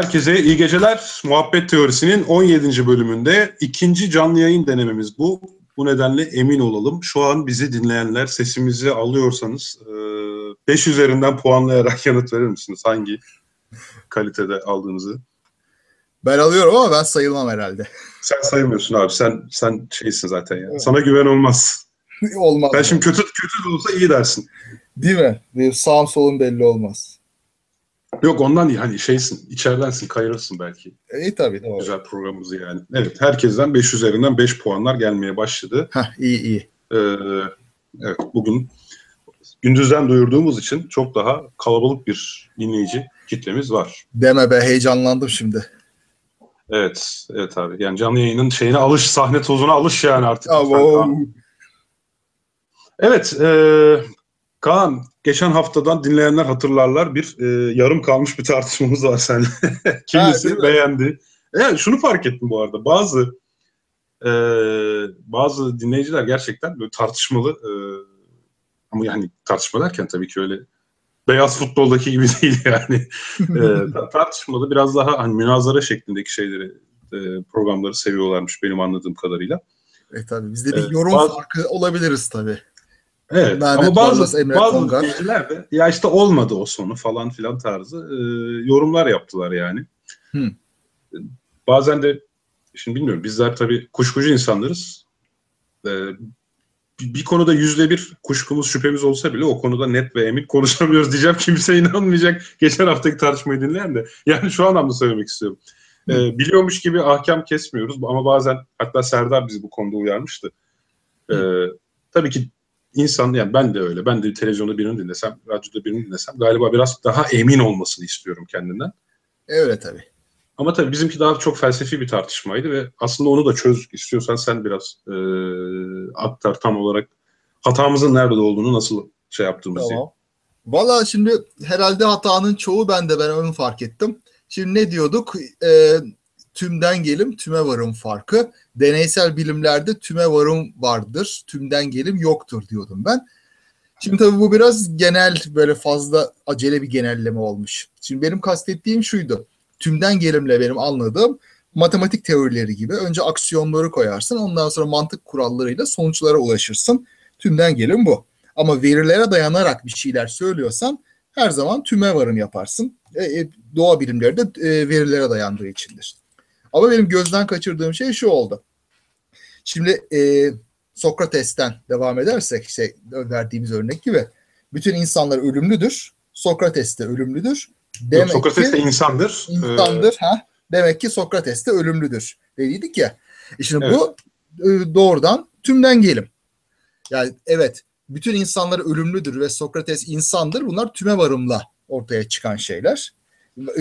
Herkese iyi geceler. Muhabbet Teorisi'nin 17. bölümünde ikinci canlı yayın denememiz bu. Bu nedenle emin olalım. Şu an bizi dinleyenler sesimizi alıyorsanız 5 e, üzerinden puanlayarak yanıt verir misiniz? Hangi kalitede aldığınızı? Ben alıyorum ama ben sayılmam herhalde. Sen saymıyorsun abi. Sen sen şeysin zaten ya. Sana güven olmaz. olmaz. Ben şimdi kötü kötü de olsa iyi dersin. Değil mi? Benim sağım solum belli olmaz. Yok ondan değil hani şeysin içeridensin kayırırsın belki. İyi tabii doğru. Güzel programımızı yani. Evet herkesten 5 üzerinden 5 puanlar gelmeye başladı. Heh, iyi iyi. Ee, evet bugün gündüzden duyurduğumuz için çok daha kalabalık bir dinleyici kitlemiz var. Deme be heyecanlandım şimdi. Evet, evet abi. Yani canlı yayının şeyine alış, sahne tozuna alış yani artık. Evet, e, Kaan, geçen haftadan dinleyenler hatırlarlar bir e, yarım kalmış bir tartışmamız var seninle. Kimisi ha, beğendi. Yani şunu fark ettim bu arada. Bazı e, bazı dinleyiciler gerçekten böyle tartışmalı e, ama yani tartışma derken tabii ki öyle beyaz futboldaki gibi değil yani. e, tartışmalı biraz daha hani münazara şeklindeki şeyleri e, programları seviyorlarmış benim anladığım kadarıyla. Evet tabii bizde bir yorum bazı, farkı olabiliriz tabii. Evet Lanet ama bazı bazı dinleyiciler de ya işte olmadı o sonu falan filan tarzı e, yorumlar yaptılar yani. Hmm. Bazen de şimdi bilmiyorum bizler tabii kuşkucu insanlarız. E, bir konuda yüzde bir kuşkumuz şüphemiz olsa bile o konuda net ve emin konuşamıyoruz diyeceğim. Kimse inanmayacak. Geçen haftaki tartışmayı dinleyen de. Yani şu anlamda söylemek istiyorum. Ee, biliyormuş gibi ahkam kesmiyoruz ama bazen hatta Serdar bizi bu konuda uyarmıştı. Ee, tabii ki insan yani ben de öyle. Ben de televizyonda birini dinlesem, radyoda birini dinlesem galiba biraz daha emin olmasını istiyorum kendinden. Öyle tabii. Ama tabii bizimki daha çok felsefi bir tartışmaydı ve aslında onu da çöz istiyorsan sen biraz e, aktar tam olarak hatamızın nerede olduğunu nasıl şey yaptığımızı. Tamam. Valla şimdi herhalde hatanın çoğu ben de ben onu fark ettim. Şimdi ne diyorduk? E, tümden gelim, tüme varım farkı. Deneysel bilimlerde tüme varım vardır, tümden gelim yoktur diyordum ben. Şimdi tabii bu biraz genel böyle fazla acele bir genelleme olmuş. Şimdi benim kastettiğim şuydu. Tümden gelimle benim anladığım matematik teorileri gibi önce aksiyonları koyarsın ondan sonra mantık kurallarıyla sonuçlara ulaşırsın. Tümden gelim bu. Ama verilere dayanarak bir şeyler söylüyorsan her zaman tüme varım yaparsın. E, e, doğa bilimleri de e, verilere dayandığı içindir. Ama benim gözden kaçırdığım şey şu oldu. Şimdi e, Sokrates'ten devam edersek işte verdiğimiz örnek gibi bütün insanlar ölümlüdür. Sokrates de ölümlüdür. Demek Yok, Sokrates de insandır. İnsandır. Ee... Ha? Demek ki Sokrates de ölümlüdür. Dediydik ya. E şimdi evet. bu e, doğrudan tümden gelim. Yani evet bütün insanlar ölümlüdür ve Sokrates insandır. Bunlar tüme varımla ortaya çıkan şeyler.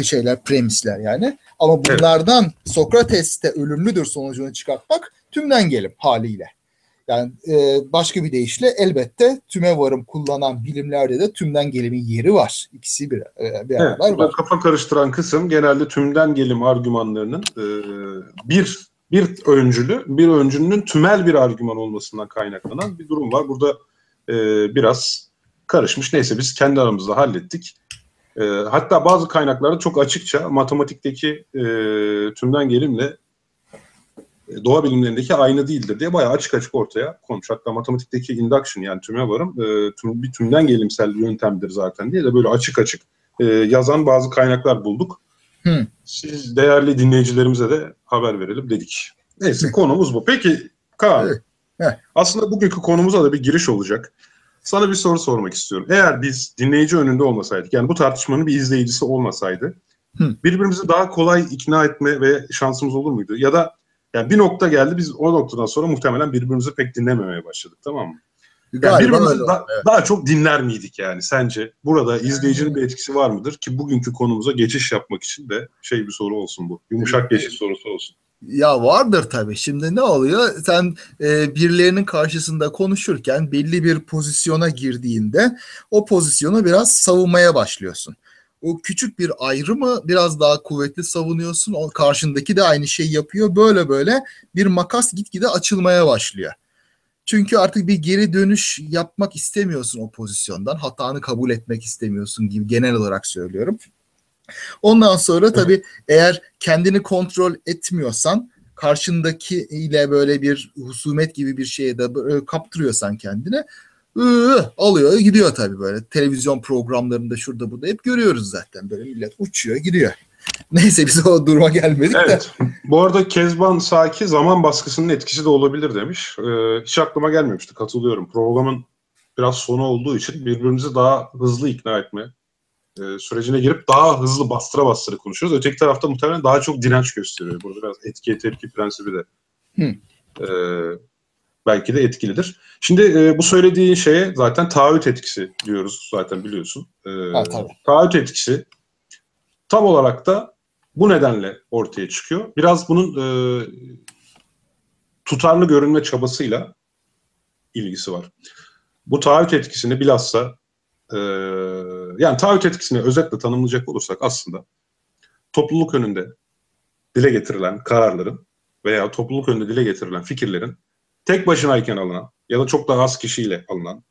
Şeyler, premisler yani. Ama bunlardan evet. Sokrates de ölümlüdür sonucunu çıkartmak tümden gelim haliyle. Yani e, başka bir deyişle elbette tüme varım kullanan bilimlerde de tümden gelimin yeri var. İkisi bir, e, beraber evet, var. Kafa karıştıran kısım genelde tümden gelim argümanlarının e, bir bir öncülü, bir öncünün tümel bir argüman olmasından kaynaklanan bir durum var. Burada e, biraz karışmış. Neyse biz kendi aramızda hallettik. E, hatta bazı kaynaklarda çok açıkça matematikteki e, tümden gelimle e, doğa bilimlerindeki aynı değildir diye bayağı açık açık ortaya konmuş. Hatta matematikteki induction yani tüme varım e, tüm, bir tümden gelimsel yöntemdir zaten diye de böyle açık açık e, yazan bazı kaynaklar bulduk. Hı. Siz değerli dinleyicilerimize de haber verelim dedik. Neyse konumuz bu. Peki Kaan, aslında bugünkü konumuza da bir giriş olacak. Sana bir soru sormak istiyorum. Eğer biz dinleyici önünde olmasaydık, yani bu tartışmanın bir izleyicisi olmasaydı, Hı. birbirimizi daha kolay ikna etme ve şansımız olur muydu? Ya da yani bir nokta geldi biz o noktadan sonra muhtemelen birbirimizi pek dinlememeye başladık tamam mı? Yani birbirimizi da, evet. daha çok dinler miydik yani sence? Burada izleyicinin bir etkisi var mıdır ki bugünkü konumuza geçiş yapmak için de şey bir soru olsun bu. Yumuşak geçiş sorusu olsun. Ya vardır tabii. Şimdi ne oluyor? Sen e, birilerinin karşısında konuşurken belli bir pozisyona girdiğinde o pozisyonu biraz savunmaya başlıyorsun o küçük bir ayrımı biraz daha kuvvetli savunuyorsun. O karşındaki de aynı şeyi yapıyor. Böyle böyle bir makas gitgide açılmaya başlıyor. Çünkü artık bir geri dönüş yapmak istemiyorsun o pozisyondan. Hatanı kabul etmek istemiyorsun gibi genel olarak söylüyorum. Ondan sonra tabii eğer kendini kontrol etmiyorsan karşındaki ile böyle bir husumet gibi bir şeye de böyle kaptırıyorsan kendine ıı, alıyor gidiyor tabii böyle. Televizyon programlarında şurada burada hep görüyoruz zaten. Böyle millet uçuyor gidiyor. Neyse biz o duruma gelmedik de. Evet. Bu arada Kezban Saki zaman baskısının etkisi de olabilir demiş. Ee, hiç aklıma gelmemişti. Katılıyorum. Programın biraz sonu olduğu için birbirimizi daha hızlı ikna etme e, sürecine girip daha hızlı bastıra bastıra konuşuyoruz. Öteki tarafta muhtemelen daha çok direnç gösteriyor. Burada biraz etki tepki prensibi de Hı. e, belki de etkilidir. Şimdi e, bu söylediğin şeye zaten taahhüt etkisi diyoruz zaten biliyorsun. E, Ha, tabii. taahhüt etkisi tam olarak da bu nedenle ortaya çıkıyor. Biraz bunun e, tutarlı görünme çabasıyla ilgisi var. Bu taahhüt etkisini bilhassa e, yani taahhüt etkisini özetle tanımlayacak olursak aslında topluluk önünde dile getirilen kararların veya topluluk önünde dile getirilen fikirlerin tek başınayken alınan ya da çok daha az kişiyle alınan,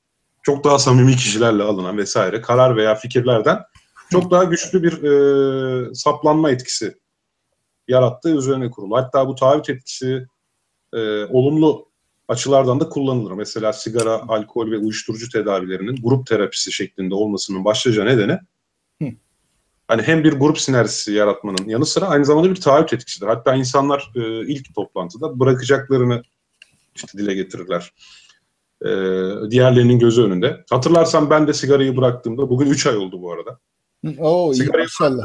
çok daha samimi kişilerle alınan vesaire karar veya fikirlerden çok daha güçlü bir e, saplanma etkisi yarattığı üzerine kurulu. Hatta bu taahhüt etkisi e, olumlu açılardan da kullanılır. Mesela sigara, alkol ve uyuşturucu tedavilerinin grup terapisi şeklinde olmasının başlıca nedeni Hı. hani hem bir grup sinerjisi yaratmanın yanı sıra aynı zamanda bir taahhüt etkisidir. Hatta insanlar e, ilk toplantıda bırakacaklarını işte dile getirirler. E, diğerlerinin gözü önünde. Hatırlarsan ben de sigarayı bıraktığımda bugün 3 ay oldu bu arada. Oo Sigarayı maşallah.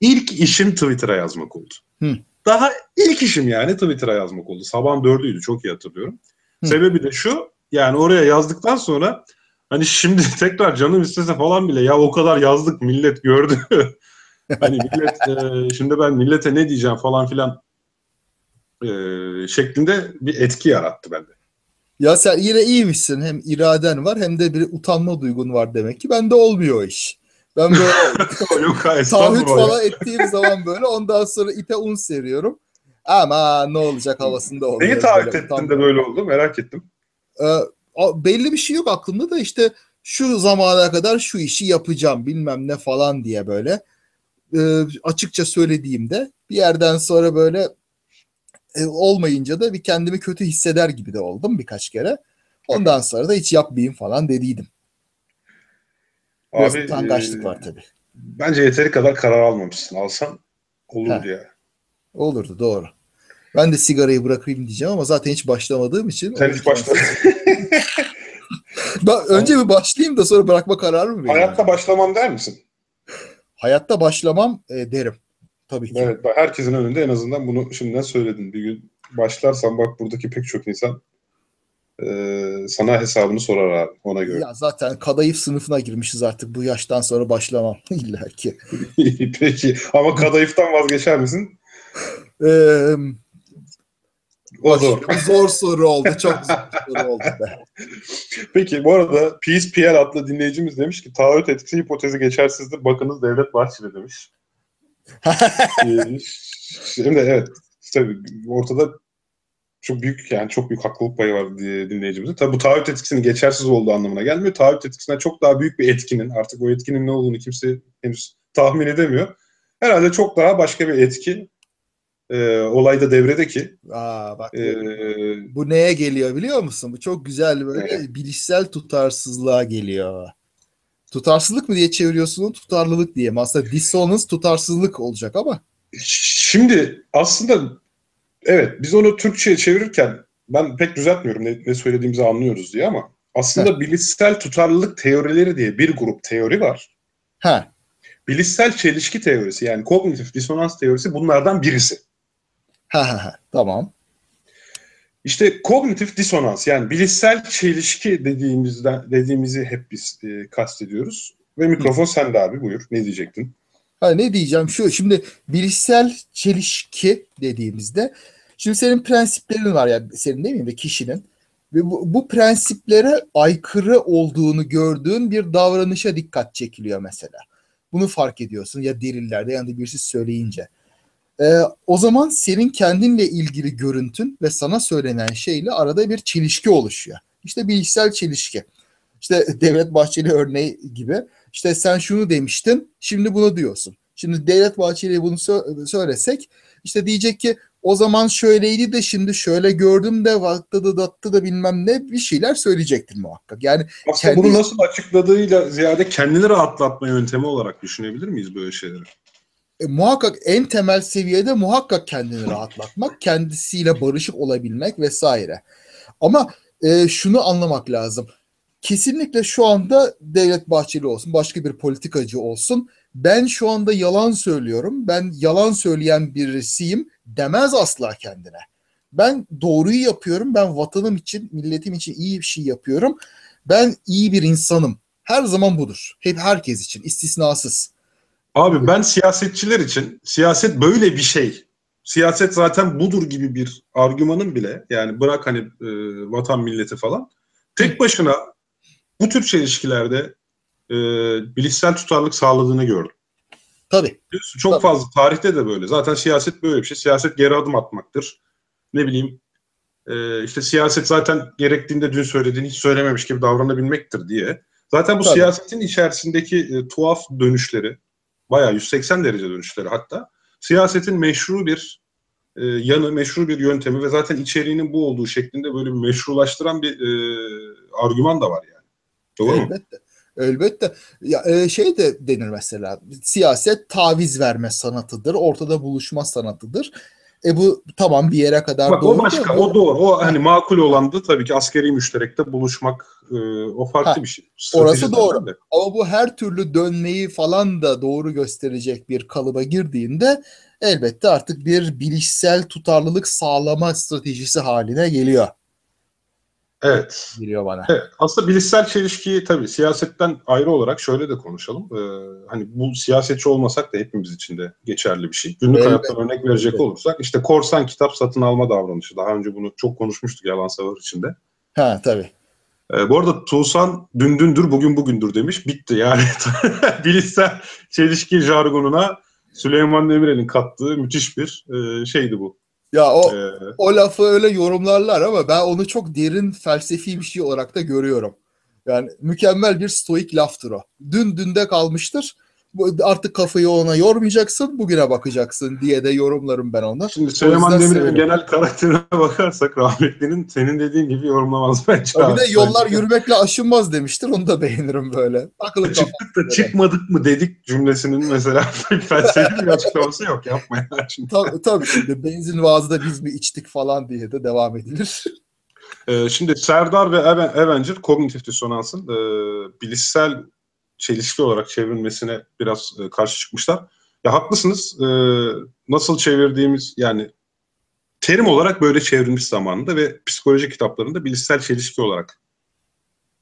ilk işim Twitter'a yazmak oldu. Hı. Daha ilk işim yani Twitter'a yazmak oldu. Sabahın dördüydü çok iyi hatırlıyorum. Hı. Sebebi de şu yani oraya yazdıktan sonra hani şimdi tekrar canım istese falan bile ya o kadar yazdık millet gördü. hani millet e, şimdi ben millete ne diyeceğim falan filan e, şeklinde bir etki yarattı bende. Ya sen yine iyiymişsin. Hem iraden var hem de bir utanma duygun var demek ki. Bende olmuyor o iş. Ben böyle Yok taahhüt falan ettiğim zaman böyle ondan sonra ipe un seriyorum. Ama ne olacak havasında oluyor. Neyi taahhüt Böyle ettin de böyle oldu merak ettim. Ee, belli bir şey yok aklımda da işte şu zamana kadar şu işi yapacağım bilmem ne falan diye böyle Ee, açıkça söylediğimde bir yerden sonra böyle e, olmayınca da bir kendimi kötü hisseder gibi de oldum birkaç kere. Ondan sonra da hiç yapmayayım falan dediydim. Biraz Abi, utangaçlık e, var tabii. Bence yeteri kadar karar almamışsın. Alsan olurdu ya. Olurdu doğru. Ben de sigarayı bırakayım diyeceğim ama zaten hiç başlamadığım için. Sen hiç başla. Ben önce bir başlayayım da sonra bırakma kararı mı vereyim? Hayatta başlamam der misin? Hayatta başlamam e, derim. Tabii ki. Evet. Herkesin önünde en azından bunu şimdiden söyledin. Bir gün başlarsan bak buradaki pek çok insan e, sana hesabını sorar abi ona göre. Ya zaten kadayıf sınıfına girmişiz artık bu yaştan sonra başlamam illa ki. Peki ama kadayıftan vazgeçer misin? Ee, O zor. zor soru oldu. Çok zor soru oldu be. Peki bu arada Peace PL adlı dinleyicimiz demiş ki taahhüt etkisi hipotezi geçersizdir. Bakınız Devlet Bahçeli demiş. Ee, Şimdi evet tabii ortada çok büyük yani çok büyük haklılık payı var diye dinleyicimizin. Tabii bu taahhüt etkisinin geçersiz olduğu anlamına gelmiyor. Taahhüt etkisinden çok daha büyük bir etkinin artık o etkinin ne olduğunu kimse henüz tahmin edemiyor. Herhalde çok daha başka bir etki e, olayda devrede ki Aa, bak e, bu neye geliyor biliyor musun? Bu çok güzel böyle Evet. bilişsel tutarsızlığa geliyor. Tutarsızlık mı diye çeviriyorsun tutarlılık diye. Aslında dissonance tutarsızlık olacak ama. Şimdi aslında evet biz onu Türkçe'ye çevirirken ben pek düzeltmiyorum ne, ne söylediğimizi anlıyoruz diye ama aslında bilişsel tutarlılık teorileri diye bir grup teori var. Ha, Bilişsel çelişki teorisi yani kognitif disonans teorisi bunlardan birisi. ha, ha, ha. Tamam. İşte kognitif disonans yani bilişsel çelişki dediğimizden dediğimizi hep biz e, kastediyoruz. Ve mikrofon sende abi buyur. Ne diyecektin? Ha, ne diyeceğim şu şimdi bilişsel çelişki dediğimizde şimdi senin prensiplerin var yani senin değil mi ve kişinin ve bu, bu prensiplere aykırı olduğunu gördüğün bir davranışa dikkat çekiliyor mesela. Bunu fark ediyorsun ya delillerde ya da birisi söyleyince. Ee, o zaman senin kendinle ilgili görüntün ve sana söylenen şeyle arada bir çelişki oluşuyor. İşte bilişsel çelişki. İşte Devlet Bahçeli örneği gibi. İşte sen şunu demiştin, şimdi bunu diyorsun. Şimdi Devlet Bahçeli'ye bunu sö- söylesek işte diyecek ki o zaman şöyleydi de şimdi şöyle gördüm de vattı da dattı da bilmem ne bir şeyler söyleyecektir muhakkak. Yani Aslında Kendi- bunu nasıl açıkladığıyla ziyade kendini rahatlatma yöntemi olarak düşünebilir miyiz böyle şeyleri? e, muhakkak en temel seviyede muhakkak kendini rahatlatmak, kendisiyle barışık olabilmek vesaire. Ama e, şunu anlamak lazım. Kesinlikle şu anda Devlet Bahçeli olsun, başka bir politikacı olsun. Ben şu anda yalan söylüyorum. Ben yalan söyleyen birisiyim demez asla kendine. Ben doğruyu yapıyorum. Ben vatanım için, milletim için iyi bir şey yapıyorum. Ben iyi bir insanım. Her zaman budur. Hep herkes için, istisnasız. Abi ben siyasetçiler için siyaset böyle bir şey. Siyaset zaten budur gibi bir argümanın bile yani bırak hani e, vatan milleti falan tek başına bu tür çelişkilerde e, bilişsel tutarlılık sağladığını gördüm. Tabii. Çok Tabii. fazla tarihte de böyle. Zaten siyaset böyle bir şey. Siyaset geri adım atmaktır. Ne bileyim e, işte siyaset zaten gerektiğinde dün söylediğini hiç söylememiş gibi davranabilmektir diye. Zaten bu Tabii. siyasetin içerisindeki e, tuhaf dönüşleri bayağı 180 derece dönüşleri hatta siyasetin meşru bir e, yanı, meşru bir yöntemi ve zaten içeriğinin bu olduğu şeklinde böyle bir meşrulaştıran bir e, argüman da var yani. Doğru mu? Elbette. Ya, e, şey de denir mesela. Siyaset taviz verme sanatıdır. Ortada buluşma sanatıdır. E bu tamam bir yere kadar Bak doğru. o başka, bu- o doğru. O hani makul olan da tabii ki askeri müşterekte buluşmak e, o farklı Ha, bir şey. orası Strateji doğru. zaten de. Ama bu her türlü dönmeyi falan da doğru gösterecek bir kalıba girdiğinde elbette artık bir bilişsel tutarlılık sağlama stratejisi haline geliyor. Evet. Geliyor bana. Evet. Aslında bilişsel çelişkiyi tabii siyasetten ayrı olarak şöyle de konuşalım. Ee, hani bu siyasetçi olmasak da hepimiz için de geçerli bir şey. Günlük Elbette. hayattan örnek verecek Elbette. olursak işte korsan kitap satın alma davranışı. Daha önce bunu çok konuşmuştuk yalan savar içinde. Ha tabii. Ee, bu arada Tuğsan dün dündür bugün bugündür demiş. Bitti yani. bilişsel çelişki jargonuna Süleyman Demirel'in kattığı müthiş bir e, şeydi bu. Ya o Ee, o lafı öyle yorumlarlar ama ben onu çok derin felsefi bir şey olarak da görüyorum. Yani mükemmel bir stoik laftır o. Dün dünde kalmıştır. Artık kafayı ona yormayacaksın, bugüne bakacaksın diye de yorumlarım ben onu. Şimdi Süleyman Demirel'in genel karakterine bakarsak rahmetlinin senin dediğin gibi yorumlamaz bence. Bir de yollar yürümekle aşınmaz demiştir. Onu da beğenirim böyle. Akıllı. Çıktık da çıkmadık mı dedik cümlesinin mesela felsefi bir açıklaması yok. Yapma ya şimdi. Tabii, tabii şimdi benzin vaazda biz mi içtik falan diye de devam edilir. Ee, şimdi Serdar ve Aven- Avenger kognitif disonansın e, bilişsel çelişki olarak çevrilmesine biraz e, karşı çıkmışlar. Ya haklısınız. E, nasıl çevirdiğimiz yani terim olarak böyle çevrilmiş zamanında ve psikoloji kitaplarında bilişsel çelişki olarak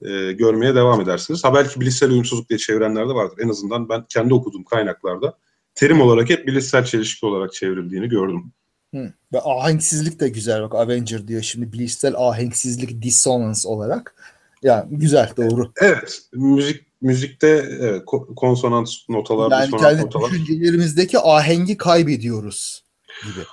e, görmeye devam edersiniz. Ha belki bilişsel uyumsuzluk diye çevirenler de vardır. En azından ben kendi okuduğum kaynaklarda terim olarak hep bilişsel çelişki olarak çevrildiğini gördüm. Hı. Ve ahenksizlik de güzel bak Avenger diyor şimdi bilişsel ahenksizlik dissonance olarak. Yani güzel doğru. Evet, müzik müzikte evet, ko- konsonant notalar, Yani kendi notalar. düşüncelerimizdeki ahengi kaybediyoruz gibi.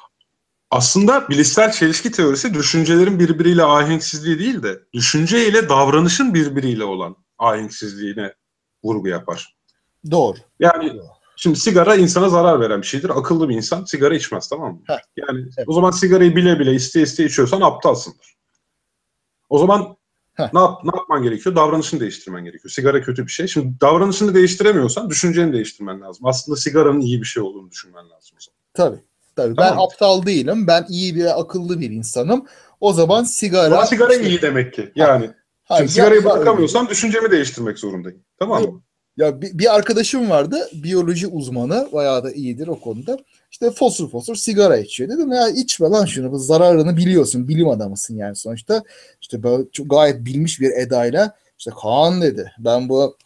Aslında bilişsel çelişki teorisi düşüncelerin birbiriyle ahenksizliği değil de düşünce ile davranışın birbiriyle olan ahenksizliğine vurgu yapar. Doğru. Yani Doğru. şimdi sigara insana zarar veren bir şeydir. Akıllı bir insan sigara içmez tamam mı? Heh. Yani Evet. o zaman sigarayı bile bile iste iste içiyorsan aptalsındır. O zaman Heh. ne, yap, ne yapman gerekiyor? Davranışını değiştirmen gerekiyor. Sigara kötü bir şey. Şimdi davranışını değiştiremiyorsan düşünceni değiştirmen lazım. Aslında sigaranın iyi bir şey olduğunu düşünmen lazım. Tabii. Tabii. Ben Tamam. aptal değilim. Ben iyi bir akıllı bir insanım. O zaman sigara... Ama sigara iyi demek ki. Yani Ha, şimdi ya- sigarayı bırakamıyorsam düşüncemi değiştirmek zorundayım. Tamam mı? Ya bir, bir arkadaşım vardı biyoloji uzmanı bayağı da iyidir o konuda. İşte fosur fosur sigara içiyor. Dedim ya içme lan şunu bu zararını biliyorsun bilim adamısın yani sonuçta. İşte böyle çok gayet bilmiş bir edayla işte Kaan dedi ben bu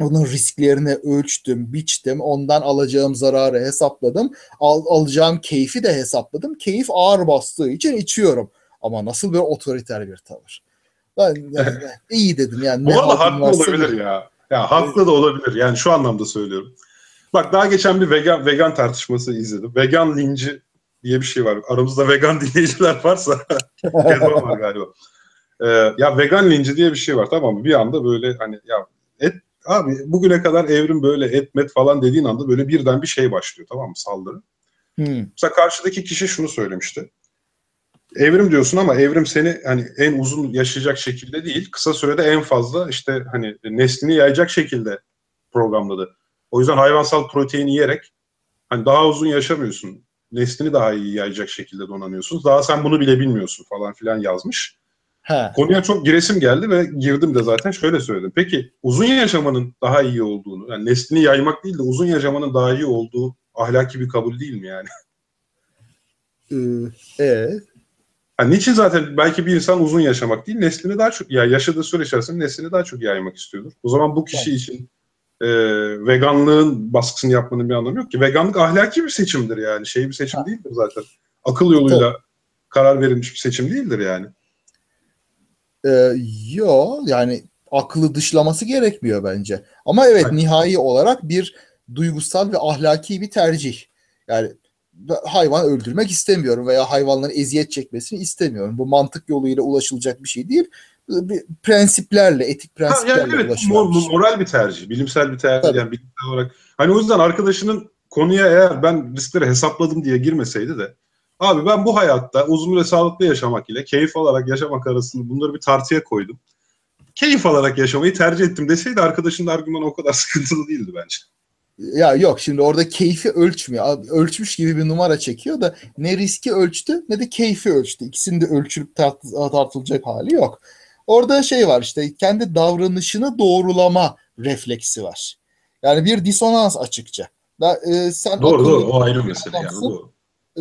onun risklerini ölçtüm, biçtim. Ondan alacağım zararı hesapladım. Al, alacağım keyfi de hesapladım. Keyif ağır bastığı için içiyorum. Ama nasıl bir otoriter bir tavır. Ben yani, iyi dedim yani. Bu arada haklı olabilir ya. Ya haklı da olabilir. Yani şu anlamda söylüyorum. Bak daha geçen bir vegan vegan tartışması izledim. Vegan linci diye bir şey var. Aramızda vegan dinleyiciler varsa Kezban var galiba. Ee, ya vegan linci diye bir şey var tamam mı? Bir anda böyle hani ya et abi bugüne kadar evrim böyle etmet falan dediğin anda böyle birden bir şey başlıyor tamam mı saldırı. Hmm. Mesela karşıdaki kişi şunu söylemişti. Evrim diyorsun ama evrim seni hani en uzun yaşayacak şekilde değil, kısa sürede en fazla işte hani neslini yayacak şekilde programladı. O yüzden hayvansal protein yiyerek hani daha uzun yaşamıyorsun. Neslini daha iyi yayacak şekilde donanıyorsun. Daha sen bunu bile bilmiyorsun falan filan yazmış. He. Konuya çok giresim geldi ve girdim de zaten şöyle söyledim. Peki uzun yaşamanın daha iyi olduğunu, yani neslini yaymak değil de uzun yaşamanın daha iyi olduğu ahlaki bir kabul değil mi yani? Ee, e, Yani niçin zaten belki bir insan uzun yaşamak değil, neslini daha çok, ya yaşadığı süre içerisinde neslini daha çok yaymak istiyordur. O zaman bu kişi için e, veganlığın baskısını yapmanın bir anlamı yok ki. Veganlık ahlaki bir seçimdir yani. Şey bir seçim Ha. değildir zaten. Akıl yoluyla karar verilmiş bir seçim değildir yani. e, yo yani aklı dışlaması gerekmiyor bence. Ama evet Evet. nihai olarak bir duygusal ve ahlaki bir tercih. Yani hayvan öldürmek istemiyorum veya hayvanların eziyet çekmesini istemiyorum. Bu mantık yoluyla ulaşılacak bir şey değil. Bir prensiplerle, etik Ha, prensiplerle yani evet şey. moral bir tercih, bilimsel bir tercih Tabii. yani bilimsel olarak. Hani o yüzden arkadaşının konuya eğer ben riskleri hesapladım diye girmeseydi de abi ben bu hayatta uzun ve sağlıklı yaşamak ile keyif alarak yaşamak arasında bunları bir tartıya koydum. Keyif alarak yaşamayı tercih ettim deseydi arkadaşının argümanı o kadar sıkıntılı değildi bence. Ya yok şimdi orada keyfi ölçmüyor. Abi, Ölçmüş gibi bir numara çekiyor da ne riski ölçtü ne de keyfi ölçtü. İkisinin de ölçülüp tart- tartılacak hali yok. Orada şey var işte kendi davranışını doğrulama refleksi var. Yani bir disonans açıkça. Da, e, sen Doğru doğru o ayrı mesele yani. Doğru.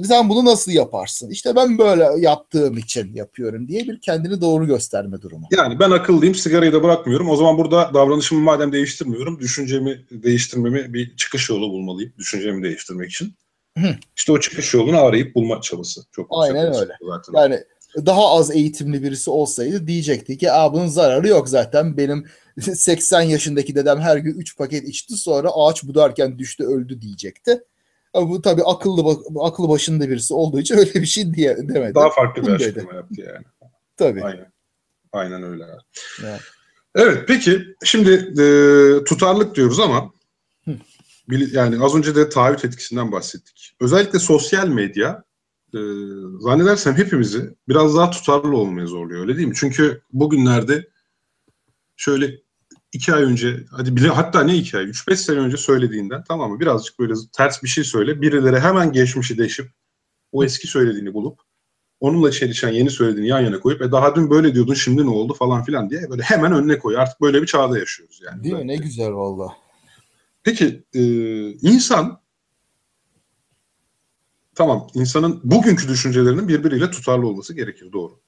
Sen bunu nasıl yaparsın? İşte ben böyle yaptığım için yapıyorum diye bir kendini doğru gösterme durumu. Yani ben akıllıyım sigarayı da bırakmıyorum. O zaman burada davranışımı madem değiştirmiyorum düşüncemi değiştirmemi bir çıkış yolu bulmalıyım. Düşüncemi değiştirmek için. Hı. İşte o çıkış yolunu arayıp bulma çabası. Çok Aynen öyle. Zaten. Yani daha az eğitimli birisi olsaydı diyecekti ki Aa, bunun zararı yok zaten. Benim 80 yaşındaki dedem her gün 3 paket içti sonra ağaç budarken düştü öldü diyecekti. Ama bu tabii akıllı aklı başında birisi olduğu için öyle bir şey diye demedi. Daha farklı bir açıklama yaptı yani. tabii. Aynen. Aynen öyle. Evet. Evet peki şimdi e, tutarlık diyoruz ama Hı. yani az önce de taahhüt etkisinden bahsettik. Özellikle sosyal medya e, zannedersem hepimizi biraz daha tutarlı olmaya zorluyor öyle değil mi? Çünkü bugünlerde şöyle iki ay önce hadi bile hatta ne iki ay üç beş sene önce söylediğinden tamam mı birazcık böyle ters bir şey söyle birileri hemen geçmişi deşip o eski söylediğini bulup onunla çelişen yeni söylediğini yan yana koyup e daha dün böyle diyordun şimdi ne oldu falan filan diye böyle hemen önüne koyuyor. Artık böyle bir çağda yaşıyoruz yani. Değil mi? Ne güzel valla. Peki e, insan tamam insanın bugünkü düşüncelerinin birbiriyle tutarlı olması gerekir doğru.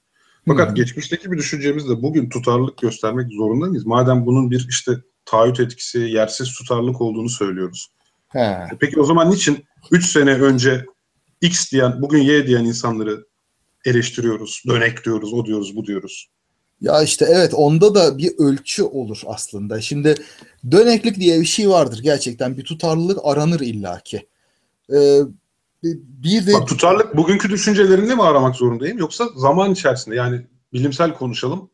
Fakat Hı. geçmişteki bir düşüncemizde bugün tutarlılık göstermek zorunda mıyız? Madem bunun bir işte taahhüt etkisi, yersiz tutarlılık olduğunu söylüyoruz. He. E Peki o zaman niçin 3 sene önce X diyen, bugün Y diyen insanları eleştiriyoruz, dönek diyoruz, o diyoruz, bu diyoruz. Ya işte evet onda da bir ölçü olur aslında. Şimdi döneklik diye bir şey vardır gerçekten. Bir tutarlılık aranır illaki. Ee, bir de Bak tutarlık bugünkü düşüncelerinde mi aramak zorundayım yoksa zaman içerisinde yani bilimsel konuşalım.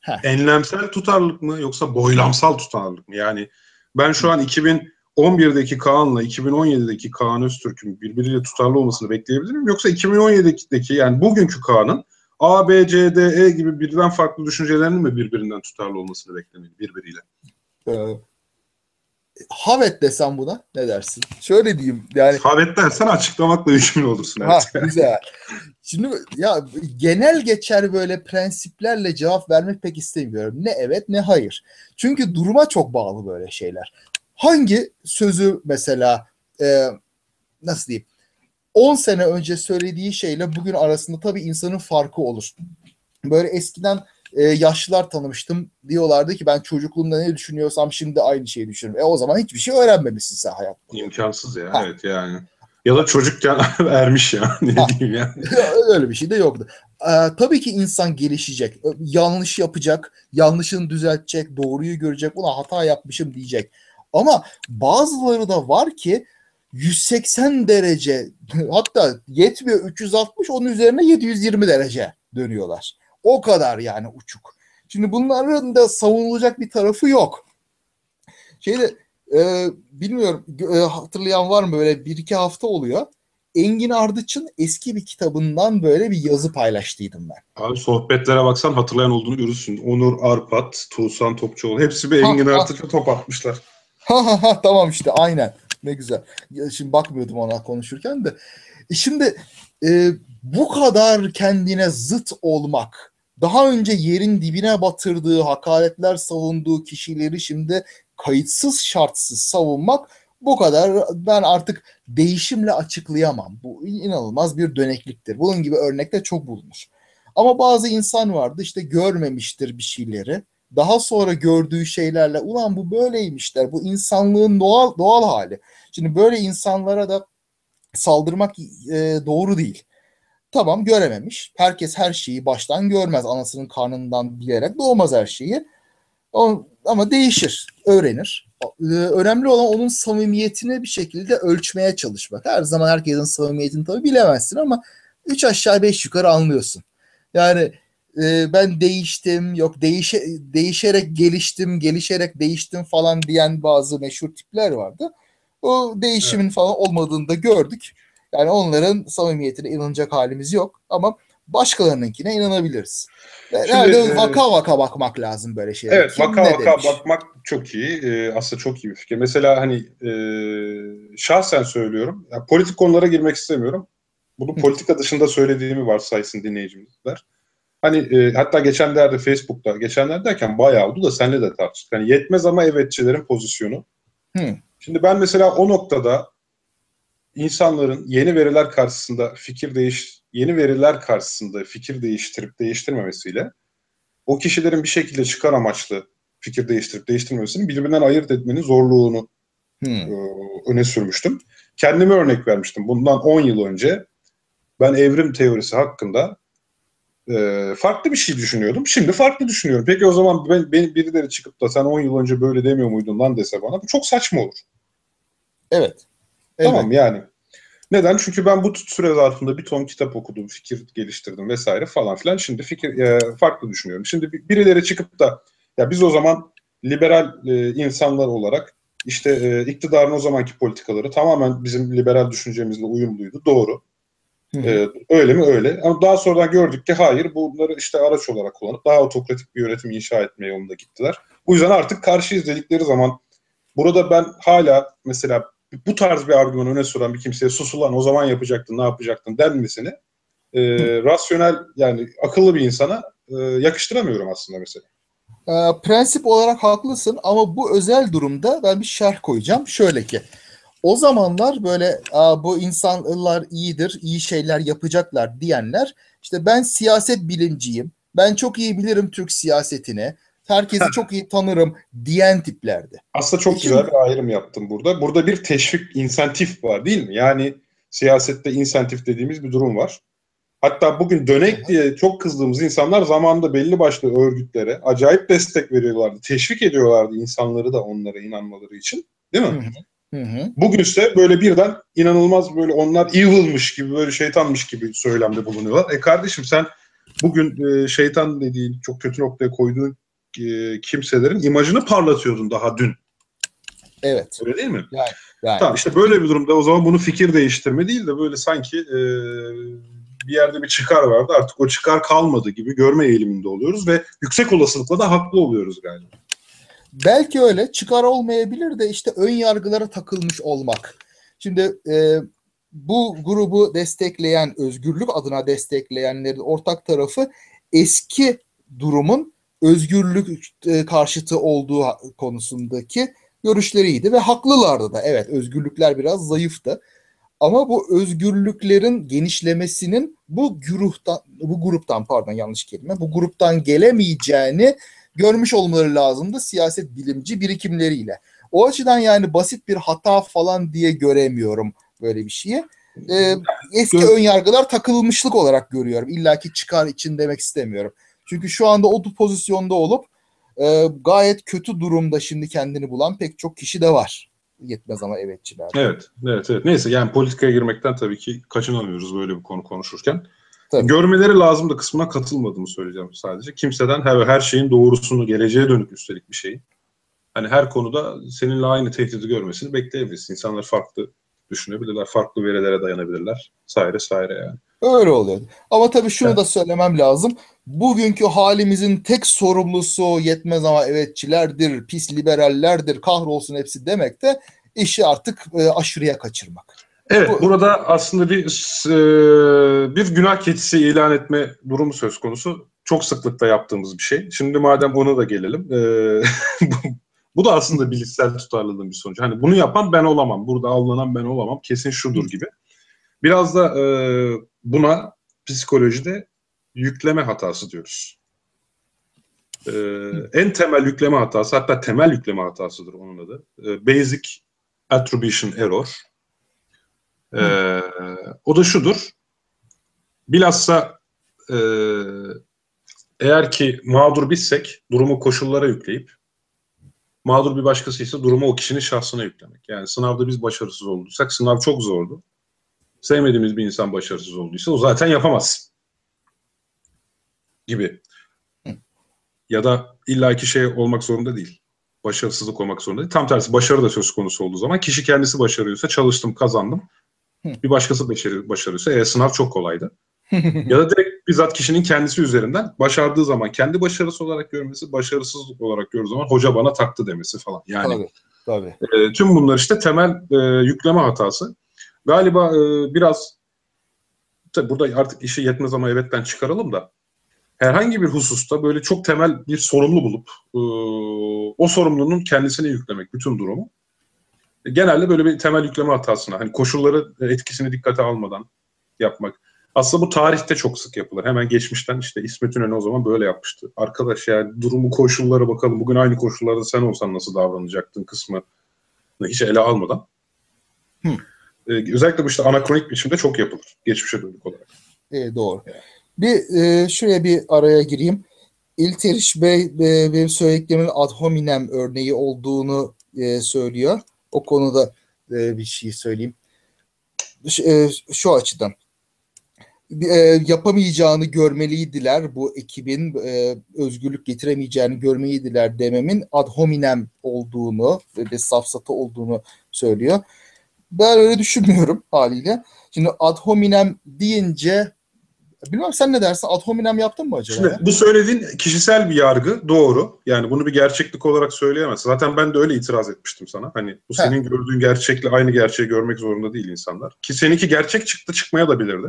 Heh. Enlemsel tutarlılık mı yoksa boylamsal tutarlılık mı? Yani ben şu an 2011'deki Kaan'la 2017'deki Kaan Öztürk'ün birbiriyle tutarlı olmasını bekleyebilir miyim? Yoksa 2017'deki yani bugünkü Kaan'ın A, B, C, D, E gibi birden farklı düşüncelerinin mi birbirinden tutarlı olmasını beklemeli birbiriyle? e, Havet desem buna ne dersin? Şöyle diyeyim yani Havet dersen açıklamakla yükümlü olursun. ha, güzel. Şimdi ya genel geçer böyle prensiplerle cevap vermek pek istemiyorum. Ne evet ne hayır. Çünkü duruma çok bağlı böyle şeyler. Hangi sözü mesela e, nasıl diyeyim 10 sene önce söylediği şeyle bugün arasında tabii insanın farkı olur. Böyle eskiden e, yaşlılar tanımıştım. Diyorlardı ki ben çocukluğumda ne düşünüyorsam şimdi aynı şeyi düşünüyorum. E o zaman hiçbir şey öğrenmemişsin sen hayat boyu. İmkansız ya Ha. evet yani. Ya da çocukken ermiş ya ne Ha. diyeyim yani. Öyle bir şey de yoktu. Ee, tabii ki insan gelişecek. Ö- Yanlış yapacak, yanlışını düzeltecek, doğruyu görecek, buna hata yapmışım diyecek. Ama bazıları da var ki 180 derece hatta yetmiyor 360 onun üzerine 720 derece dönüyorlar. O kadar yani uçuk. Şimdi bunların da savunulacak bir tarafı yok. Şeyde e, bilmiyorum e, hatırlayan var mı böyle bir iki hafta oluyor. Engin Ardıç'ın eski bir kitabından böyle bir yazı paylaştıydım ben. Abi sohbetlere baksan hatırlayan olduğunu görürsün. Onur Arpat, Tuğsan Topçuoğlu hepsi bir Engin. Ardıç'a top atmışlar. Ha ha ha tamam işte aynen. Ne güzel. Ya Şimdi bakmıyordum ona konuşurken de. E Şimdi e, bu kadar kendine zıt olmak, daha önce yerin dibine batırdığı, hakaretler savunduğu kişileri şimdi kayıtsız şartsız savunmak bu kadar ben artık değişimle açıklayamam. Bu inanılmaz bir dönekliktir. Bunun gibi örnekte çok bulunur. Ama bazı insan vardı işte görmemiştir bir şeyleri daha sonra gördüğü şeylerle ulan bu böyleymişler. Bu insanlığın doğal doğal hali. Şimdi böyle insanlara da saldırmak e, doğru değil. Tamam görememiş. Herkes her şeyi baştan görmez. Anasının karnından bilerek doğmaz her şeyi. O- ama değişir, öğrenir. E, önemli olan onun samimiyetini bir şekilde ölçmeye çalışmak. Her zaman herkesin samimiyetini tabii bilemezsin ama üç aşağı beş yukarı anlıyorsun. Yani e, ben değiştim, yok değişe, değişerek geliştim, gelişerek değiştim falan diyen bazı meşhur tipler vardı. O değişimin falan olmadığını da gördük. Yani onların samimiyetine inanacak halimiz yok ama başkalarınınkine inanabiliriz. Ve Şimdi, Herhalde e, vaka vaka bakmak lazım böyle şeylere. Evet Kim vaka vaka demiş? bakmak çok iyi. Ee, aslında çok iyi bir fikir. Mesela hani e, şahsen söylüyorum. ya politik konulara girmek istemiyorum. Bunu politika dışında söylediğimi varsaysın dinleyiciler. Hani e, hatta geçenlerde Facebook'ta, geçenlerde derken bayağı oldu da senle de tartıştık. Hani yetmez ama evetçilerin pozisyonu. Hı. Şimdi ben mesela o noktada insanların yeni veriler karşısında fikir değiş yeni veriler karşısında fikir değiştirip değiştirmemesiyle o kişilerin bir şekilde çıkar amaçlı fikir değiştirip değiştirmemesini birbirinden ayırt etmenin zorluğunu Hı. e, öne sürmüştüm. Kendime örnek vermiştim. Bundan 10 yıl önce ben evrim teorisi hakkında e, farklı bir şey düşünüyordum. Şimdi farklı düşünüyorum. Peki o zaman ben, beni birileri çıkıp da sen 10 yıl önce böyle demiyor muydun lan dese bana bu çok saçma olur. Evet. Tamam yani. Neden? Çünkü ben bu süre zarfında bir ton kitap okudum, fikir geliştirdim vesaire falan filan. Şimdi fikir e, farklı düşünüyorum. Şimdi bir- birileri çıkıp da ya biz o zaman liberal e, insanlar olarak işte e, iktidarın o zamanki politikaları tamamen bizim liberal düşüncemizle uyumluydu. Doğru. Hı hı. E, öyle mi? Öyle. Ama daha sonradan gördük ki hayır bunları işte araç olarak kullanıp daha otokratik bir yönetim inşa etmeye yolunda gittiler. Bu yüzden artık karşıyız dedikleri zaman burada ben hala mesela bu tarz bir argüman öne süren bir kimseye sus ulan o zaman yapacaktın ne yapacaktın denmesini e, rasyonel yani akıllı bir insana e, yakıştıramıyorum aslında mesela. Ee, prensip olarak haklısın ama bu özel durumda ben bir şerh koyacağım. Şöyle ki o zamanlar böyle "Aa, bu insanlar iyidir, iyi şeyler yapacaklar diyenler işte ben siyaset bilinciyim, ben çok iyi bilirim Türk siyasetini, herkesi çok iyi tanırım diyen tiplerdi. Aslında çok Peki- güzel bir ayrım yaptım burada. Burada bir teşvik, insentif var değil mi? Yani siyasette insentif dediğimiz bir durum var. Hatta bugün dönek diye çok kızdığımız insanlar zamanında belli başlı örgütlere acayip destek veriyorlardı. Teşvik ediyorlardı insanları da onlara inanmaları için. Değil mi? Hı hı. Bugünse böyle birden inanılmaz böyle onlar evil'mış gibi böyle şeytanmış gibi söylemde bulunuyorlar. E kardeşim sen bugün e, şeytan dediğin çok kötü noktaya koyduğun e, kimselerin imajını parlatıyordun daha dün. Evet. Öyle değil mi? Yani. Tamam işte böyle bir durumda o zaman bunu fikir değiştirme değil de böyle sanki e, bir yerde bir çıkar vardı artık o çıkar kalmadı gibi görme eğiliminde oluyoruz ve yüksek olasılıkla da haklı oluyoruz galiba. Belki öyle çıkar olmayabilir de işte ön yargılara takılmış olmak. Şimdi e, bu grubu destekleyen, özgürlük adına destekleyenlerin ortak tarafı eski durumun özgürlük e, karşıtı olduğu konusundaki görüşleriydi ve haklılardı da. Evet özgürlükler biraz zayıftı. Ama bu özgürlüklerin genişlemesinin bu gruptan bu gruptan pardon yanlış kelime bu gruptan gelemeyeceğini görmüş olmaları lazımdı siyaset bilimci birikimleriyle. O açıdan yani basit bir hata falan diye göremiyorum böyle bir şeyi. Ee, eski ön yargılar takılmışlık olarak görüyorum. İlla ki çıkar için demek istemiyorum. Çünkü şu anda o pozisyonda olup e, gayet kötü durumda şimdi kendini bulan pek çok kişi de var. Yetmez ama evetçiler. Evet, evet, evet. Neyse yani politikaya girmekten tabii ki kaçınamıyoruz böyle bir konu konuşurken. Tabii. Görmeleri lazım da kısmına katılmadığımı söyleyeceğim sadece. Kimseden her, her şeyin doğrusunu, geleceğe dönük üstelik bir şeyi hani her konuda seninle aynı tehdidi görmesini bekleyebiliriz. İnsanlar farklı düşünebilirler, farklı verilere dayanabilirler. Saire saire yani. Öyle oluyor. Ama tabii şunu evet. da söylemem lazım. Bugünkü halimizin tek sorumlusu yetmez ama evetçilerdir, pis liberallerdir, kahrolsun hepsi demek de işi artık e, aşırıya kaçırmak. Evet, Bu, burada aslında bir e, bir günah keçisi ilan etme durumu söz konusu. Çok sıklıkla yaptığımız bir şey. Şimdi madem ona da gelelim. E, bu da aslında bilişsel tutarlılığın bir sonucu. Hani bunu yapan ben olamam, burada avlanan ben olamam, kesin şudur gibi. Biraz da e, buna psikolojide yükleme hatası diyoruz. E, en temel yükleme hatası, hatta temel yükleme hatasıdır onun adı. E, basic Attribution Error. E, o da şudur. Bilhassa e, eğer ki mağdur bizsek durumu koşullara yükleyip mağdur bir başkası ise durumu o kişinin şahsına yüklemek. Yani sınavda biz başarısız olduysak sınav çok zordu. Sevmediğimiz bir insan başarısız olduysa o zaten yapamaz. Gibi. Ya da illaki şey olmak zorunda değil başarısızlık olmak zorunda değil. Tam tersi başarı da söz konusu olduğu zaman kişi kendisi başarıyorsa çalıştım kazandım. Bir başkası başarı, başarıyorsa e, sınav çok kolaydı. ya da direkt bizzat kişinin kendisi üzerinden başardığı zaman kendi başarısı olarak görmesi, başarısızlık olarak gördüğü zaman hoca bana taktı demesi falan. Yani tabii, tabii. E, tüm bunlar işte temel e, yükleme hatası. Galiba e, biraz tabii burada artık işi yetmez ama evetten çıkaralım da herhangi bir hususta böyle çok temel bir sorumlu bulup e, o sorumlunun kendisine yüklemek bütün durumu. Genelde böyle bir temel yükleme hatasına hani koşulları etkisini dikkate almadan yapmak. Aslında bu tarihte çok sık yapılır. Hemen geçmişten işte İsmet İnönü o zaman böyle yapmıştı. Arkadaş yani durumu koşullara bakalım. Bugün aynı koşullarda sen olsan nasıl davranacaktın kısmı hiç ele almadan. Hı. Ee, özellikle bu işte anakronik biçimde çok yapılır. Geçmişe dönük olarak. E, doğru. Bir e, şuraya bir araya gireyim. İlteriş Bey e, benim söylediklerimin ad hominem örneği olduğunu e, söylüyor. O konuda e, bir şey söyleyeyim. E, şu açıdan. E, yapamayacağını görmeliydiler. Bu ekibin e, özgürlük getiremeyeceğini görmeliydiler dememin ad hominem olduğunu ve safsata olduğunu söylüyor. Ben öyle düşünmüyorum haliyle. Şimdi ad hominem deyince Bilmem sen ne dersin? Ad hominem yaptın mı acaba? Şimdi, bu söylediğin kişisel bir yargı doğru. Yani bunu bir gerçeklik olarak söyleyemezsin. Zaten ben de öyle itiraz etmiştim sana. Hani bu senin He. gördüğün gerçekle aynı gerçeği görmek zorunda değil insanlar. Ki seninki gerçek çıktı çıkmaya da bilirdi.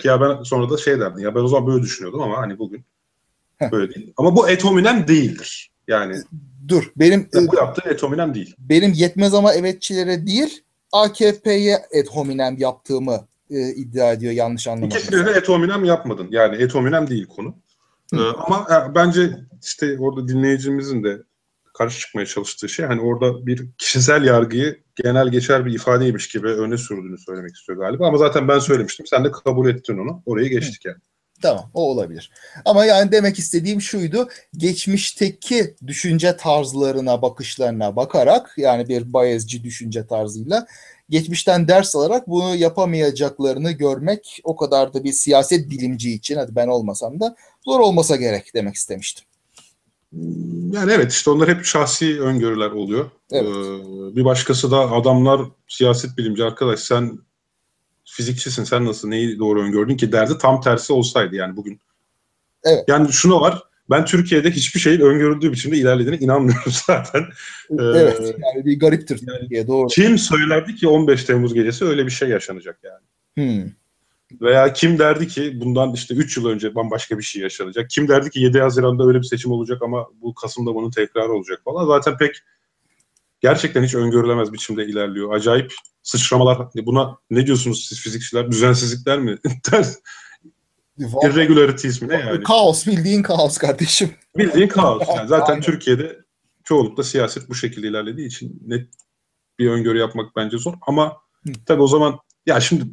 Ki ya ben sonra da şey derdim ya ben o zaman böyle düşünüyordum ama hani bugün He. böyle değil. Ama bu et hominem değildir. Yani dur benim bu yaptığın et hominem değil. Benim yetmez ama evetçilere değil AKP'ye et hominem yaptığımı e, iddia ediyor yanlış anlamadım. İkisini de et hominem yapmadın. Yani et hominem değil konu. Ee, ama e, bence işte orada dinleyicimizin de karşı çıkmaya çalıştığı şey hani orada bir kişisel yargıyı genel geçer bir ifadeymiş gibi öne sürdüğünü söylemek istiyor galiba. Ama zaten ben söylemiştim. Sen de kabul ettin onu. Orayı geçtik yani. Tamam o olabilir. Ama yani demek istediğim şuydu. Geçmişteki düşünce tarzlarına, bakışlarına bakarak yani bir Bayezci düşünce tarzıyla geçmişten ders alarak bunu yapamayacaklarını görmek o kadar da bir siyaset bilimci için hadi ben olmasam da zor olmasa gerek demek istemiştim. Yani evet işte onlar hep şahsi öngörüler oluyor. Evet. Ee, bir başkası da adamlar siyaset bilimci arkadaş sen fizikçisin sen nasıl neyi doğru öngördün ki derdi tam tersi olsaydı yani bugün. Evet. Yani şunu var ben Türkiye'de hiçbir şeyin öngörüldüğü biçimde ilerlediğine inanmıyorum zaten. Evet. Ee, yani bir gariptir yani, diye doğru. Kim söylerdi ki 15 Temmuz gecesi öyle bir şey yaşanacak yani. Hmm. Veya kim derdi ki bundan işte 3 yıl önce bambaşka bir şey yaşanacak. Kim derdi ki 7 Haziran'da öyle bir seçim olacak ama bu Kasım'da bunun tekrarı olacak falan. Zaten pek gerçekten hiç öngörülemez biçimde ilerliyor. Acayip sıçramalar. Buna ne diyorsunuz siz fizikçiler? Düzensizlikler mi? Irregularities mi ne yani? Kaos bildiğin kaos kardeşim. Bildiğin kaos. Yani zaten Aynen. Türkiye'de çoğunlukla siyaset bu şekilde ilerlediği için net bir öngörü yapmak bence zor. Ama tabii o zaman ya şimdi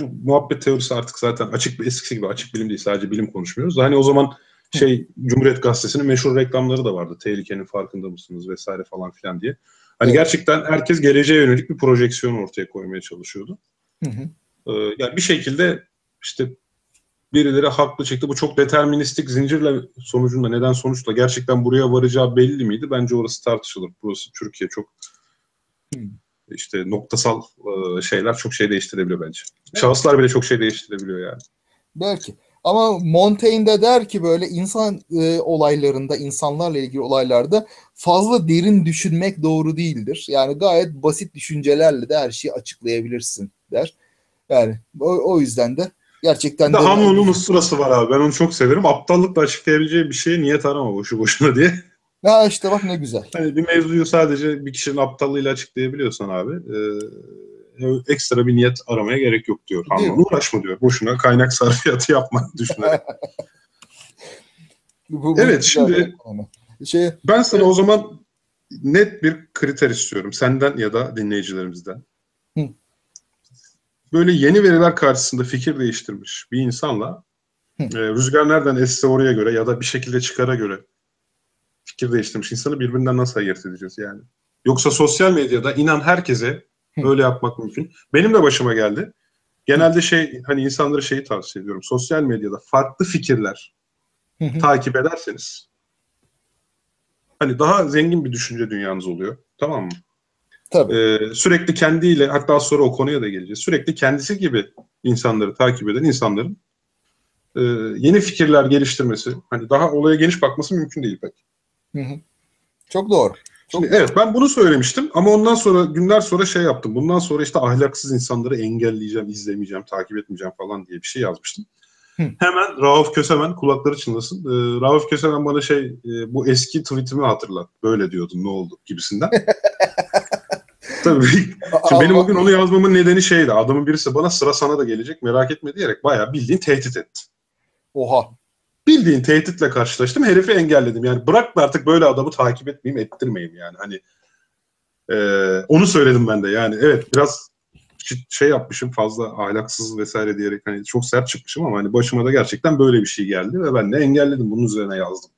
bu muhabbet teorisi artık zaten açık bir eskisi gibi açık bilim değil sadece bilim konuşmuyoruz. Hani o zaman şey Cumhuriyet Gazetesi'nin meşhur reklamları da vardı. Tehlikenin farkında mısınız vesaire falan filan diye. Hani evet. gerçekten herkes geleceğe yönelik bir projeksiyon ortaya koymaya çalışıyordu. Hı hı. Ee, yani bir şekilde işte birileri haklı çıktı. Bu çok deterministik zincirle sonucunda neden sonuçla gerçekten buraya varacağı belli miydi? Bence orası tartışılır. Burası Türkiye çok Hmm. işte noktasal e, şeyler çok şey değiştirebiliyor bence. Şahıslar bile çok şey değiştirebiliyor yani. Belki. Ama Montaigne de der ki böyle insan e, olaylarında, insanlarla ilgili olaylarda fazla derin düşünmek doğru değildir. Yani gayet basit düşüncelerle de her şeyi açıklayabilirsin der. Yani o, o yüzden de gerçekten de de Hanon'un usturası var abi. Ben onu çok severim. Aptallıkla açıklayabileceği bir şeye niyet arama boşu boşuna diye. ha işte bak ne güzel. Hani bir mevzuyu sadece bir kişinin aptallığıyla açıklayabiliyorsan abi e, ekstra bir niyet aramaya gerek yok diyor. Mi? uğraşma diyor. Boşuna kaynak sarfiyatı yapma düşünerek. Bu- bu Evet, şimdi- şey ben sana o zaman net bir kriter istiyorum. Senden ya da dinleyicilerimizden. Hı. Böyle yeni veriler karşısında fikir değiştirmiş bir insanla Hı. e, rüzgar nereden esse oraya göre ya da bir şekilde çıkara göre fikir değiştirmiş insanı birbirinden nasıl ayırt edeceğiz yani? Yoksa sosyal medyada inan herkese Hı. öyle yapmak mümkün. Benim de başıma geldi. Genelde şey hani insanlara şeyi tavsiye ediyorum. Sosyal medyada farklı fikirler takip ederseniz hani daha zengin bir düşünce dünyanız oluyor. Tamam mı? tabii. Ee, sürekli kendiyle hatta sonra o konuya da geleceğiz. Sürekli kendisi gibi insanları takip eden insanların e, yeni fikirler geliştirmesi, hani daha olaya geniş bakması mümkün değil pek. Hı hı. Çok doğru. Çok Şimdi, evet ben bunu söylemiştim ama ondan sonra günler sonra şey yaptım. Bundan sonra işte ahlaksız insanları engelleyeceğim, izlemeyeceğim, takip etmeyeceğim falan diye bir şey yazmıştım. Hı. Hemen Rauf Kösemen kulakları çınlasın. Ee, Rauf Kösemen bana şey e, bu eski tweetimi hatırlat. Böyle diyordun ne oldu gibisinden. Tabii Şimdi benim o gün onu yazmamın nedeni şeydi. Adamın birisi bana sıra sana da gelecek merak etme diyerek bayağı bildiğin tehdit etti. Oha. Bildiğin tehditle karşılaştım. Herifi engelledim. Yani bırak da artık böyle adamı takip etmeyeyim, ettirmeyeyim yani. Hani eee, onu söyledim ben de. Yani evet biraz şey yapmışım fazla ahlaksız vesaire diyerek hani çok sert çıkmışım ama hani başıma da gerçekten böyle bir şey geldi ve ben de engelledim. Bunun üzerine yazdım.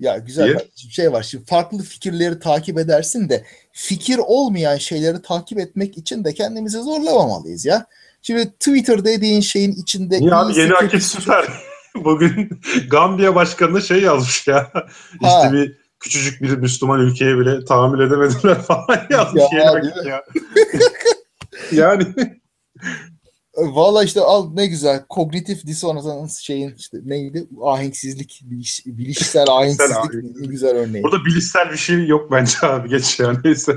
Ya güzel Diye. kardeşim, şey var şimdi farklı fikirleri takip edersin de fikir olmayan şeyleri takip etmek için de kendimizi zorlamamalıyız ya. Şimdi Twitter dediğin şeyin içinde iyisi, yeni akit süper. Bugün Gambiya Başkanı şey yazmış ya. Ha. İşte bir küçücük bir Müslüman ülkeye bile tahammül edemediler falan yazmış Ya, akit ya. yani Valla işte al ne güzel kognitif dissonans şeyin işte neydi ahenksizlik biliş, bilişsel ahenksizlik ne güzel örneği. burada bilişsel bir şey yok bence abi geç ya neyse.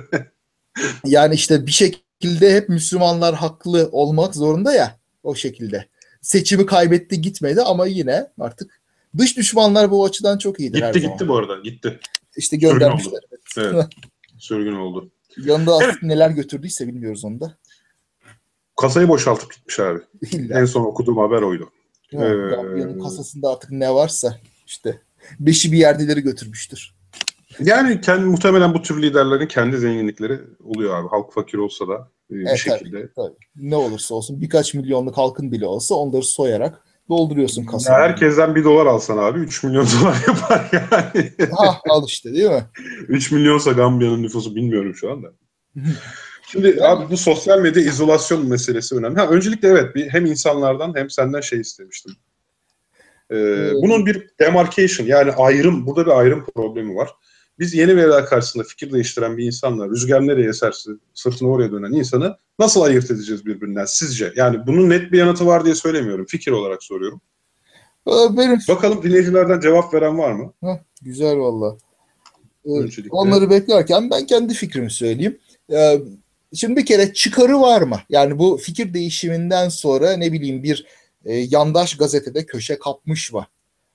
Yani işte bir şekilde hep Müslümanlar haklı olmak zorunda ya o şekilde. Seçimi kaybetti gitmedi ama yine artık dış düşmanlar bu açıdan çok iyidir her gitti zaman. gitti bu arada gitti. İşte Sürgün göndermişler. Evet. Sürgün oldu. Yanında artık neler götürdüyse bilmiyoruz onu da. Kasayı boşaltıp gitmiş abi. İlla. En son okuduğum haber oydu. Yani Ee, Gambiya'nın kasasında artık ne varsa işte beşi bir yerdeleri götürmüştür. Yani kendi, muhtemelen bu tür liderlerin kendi zenginlikleri oluyor abi. Halk fakir olsa da bir Evet, şekilde. Tabii. Ne olursa olsun birkaç milyonluk halkın bile olsa onları soyarak dolduruyorsun Ya kasayı. herkesten bir dolar alsan abi 3 milyon dolar yapar yani. Ha, al işte değil mi? 3 milyonsa Gambiya'nın nüfusu bilmiyorum şu anda. Şimdi Yani- abi bu sosyal medya izolasyon meselesi önemli. Ha, öncelikle evet bir, hem insanlardan hem senden şey istemiştim. Ee, bunun bir demarcation yani ayrım, burada bir ayrım problemi var. Biz yeni veriler karşısında fikir değiştiren bir insanla rüzgar nereye eserse sırtını oraya dönen insanı nasıl ayırt edeceğiz birbirinden sizce? Yani bunun net bir yanıtı var diye söylemiyorum. Fikir olarak soruyorum. Ee, Benim Bakalım dinleyicilerden cevap veren var mı? Hah, güzel valla. Ee. Onları beklerken ben kendi fikrimi söyleyeyim. Ee, Şimdi bir kere çıkarı var mı? Yani bu fikir değişiminden sonra ne bileyim bir e, yandaş gazetede köşe kapmış mı?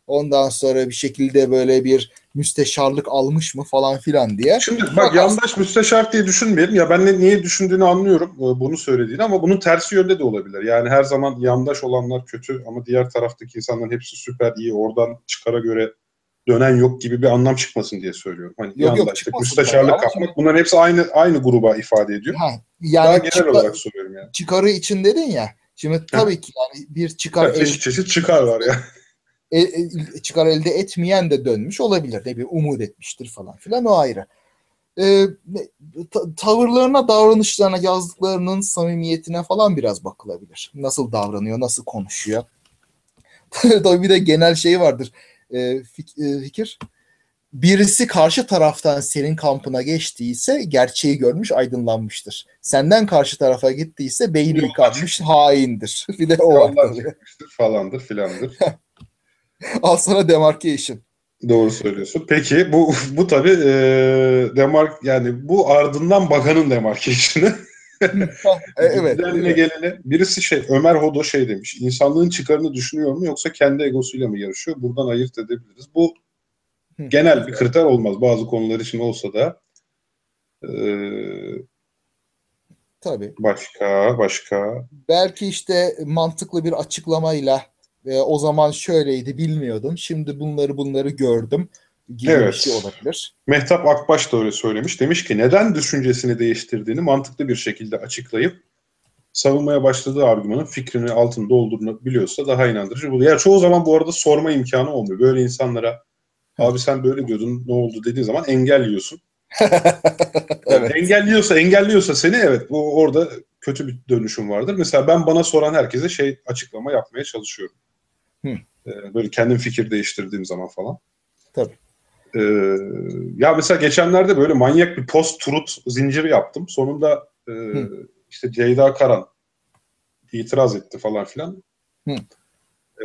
Ondan sonra bir şekilde böyle bir müsteşarlık almış mı falan filan diye. Şimdi bak Bak yandaş müsteşar diye düşünmeyelim. Ya ben ne, niye düşündüğünü anlıyorum e, bunu söylediğini ama bunun tersi yönde de olabilir. Yani her zaman yandaş olanlar kötü ama diğer taraftaki insanların hepsi süper iyi. Oradan çıkara göre dönen yok gibi bir anlam çıkmasın diye söylüyorum. Hani Yok, yok, yandaşlık, çıkmasın müsteşarlık ama kapmak bunların hepsi aynı aynı gruba ifade ediyor. Ha, Daha yani genel çıkar- olarak söylüyorum yani. çıkarı için dedin ya. Şimdi tabii ki yani bir çıkar Evet, çeşit çeşit çıkar var ya. E- e- çıkar elde etmeyen de dönmüş olabilir. Ne bir umut etmiştir falan filan o ayrı. E, ta- tavırlarına, davranışlarına, yazdıklarının samimiyetine falan biraz bakılabilir. Nasıl davranıyor, nasıl konuşuyor. Tabii bir de genel şey vardır. E, fik- e, fikir. Birisi karşı taraftan senin kampına geçtiyse gerçeği görmüş aydınlanmıştır. Senden karşı tarafa gittiyse beyni yıkanmış haindir. Bir de o var falandır filandır. Al sana demarcation. Doğru söylüyorsun. Peki bu bu tabii e, demark yani bu ardından bakanın demarkasyonu. Ha, e, evet. Gidenle gelene birisi şey Ömer Hodo şey demiş. İnsanlığın çıkarını düşünüyor mu yoksa kendi egosuyla mı yarışıyor? Buradan ayırt edebiliriz. Bu genel bir kriter olmaz. Bazı konular için olsa da e, Tabii. başka başka Belki işte mantıklı bir açıklamayla e, o zaman şöyleydi bilmiyordum. Şimdi bunları bunları gördüm gibi bir Evet. şey olabilir. Mehtap Akbaş da öyle söylemiş. Demiş ki neden düşüncesini değiştirdiğini mantıklı bir şekilde açıklayıp savunmaya başladığı argümanın fikrini altını doldurabiliyorsa daha inandırıcı buluyor. Ya çoğu zaman bu arada sorma imkanı olmuyor. Böyle insanlara abi sen böyle diyordun ne oldu dediğin zaman engelliyorsun. Evet. Engelliyorsa engelliyorsa seni evet bu orada kötü bir dönüşüm vardır. Mesela ben bana soran herkese şey açıklama yapmaya çalışıyorum. Hı. Ee, böyle kendim fikir değiştirdiğim zaman falan. Tabii. Ee, ya mesela geçenlerde böyle manyak bir post truth zinciri yaptım. Sonunda e, işte Ceyda Karan itiraz etti falan filan. Hı.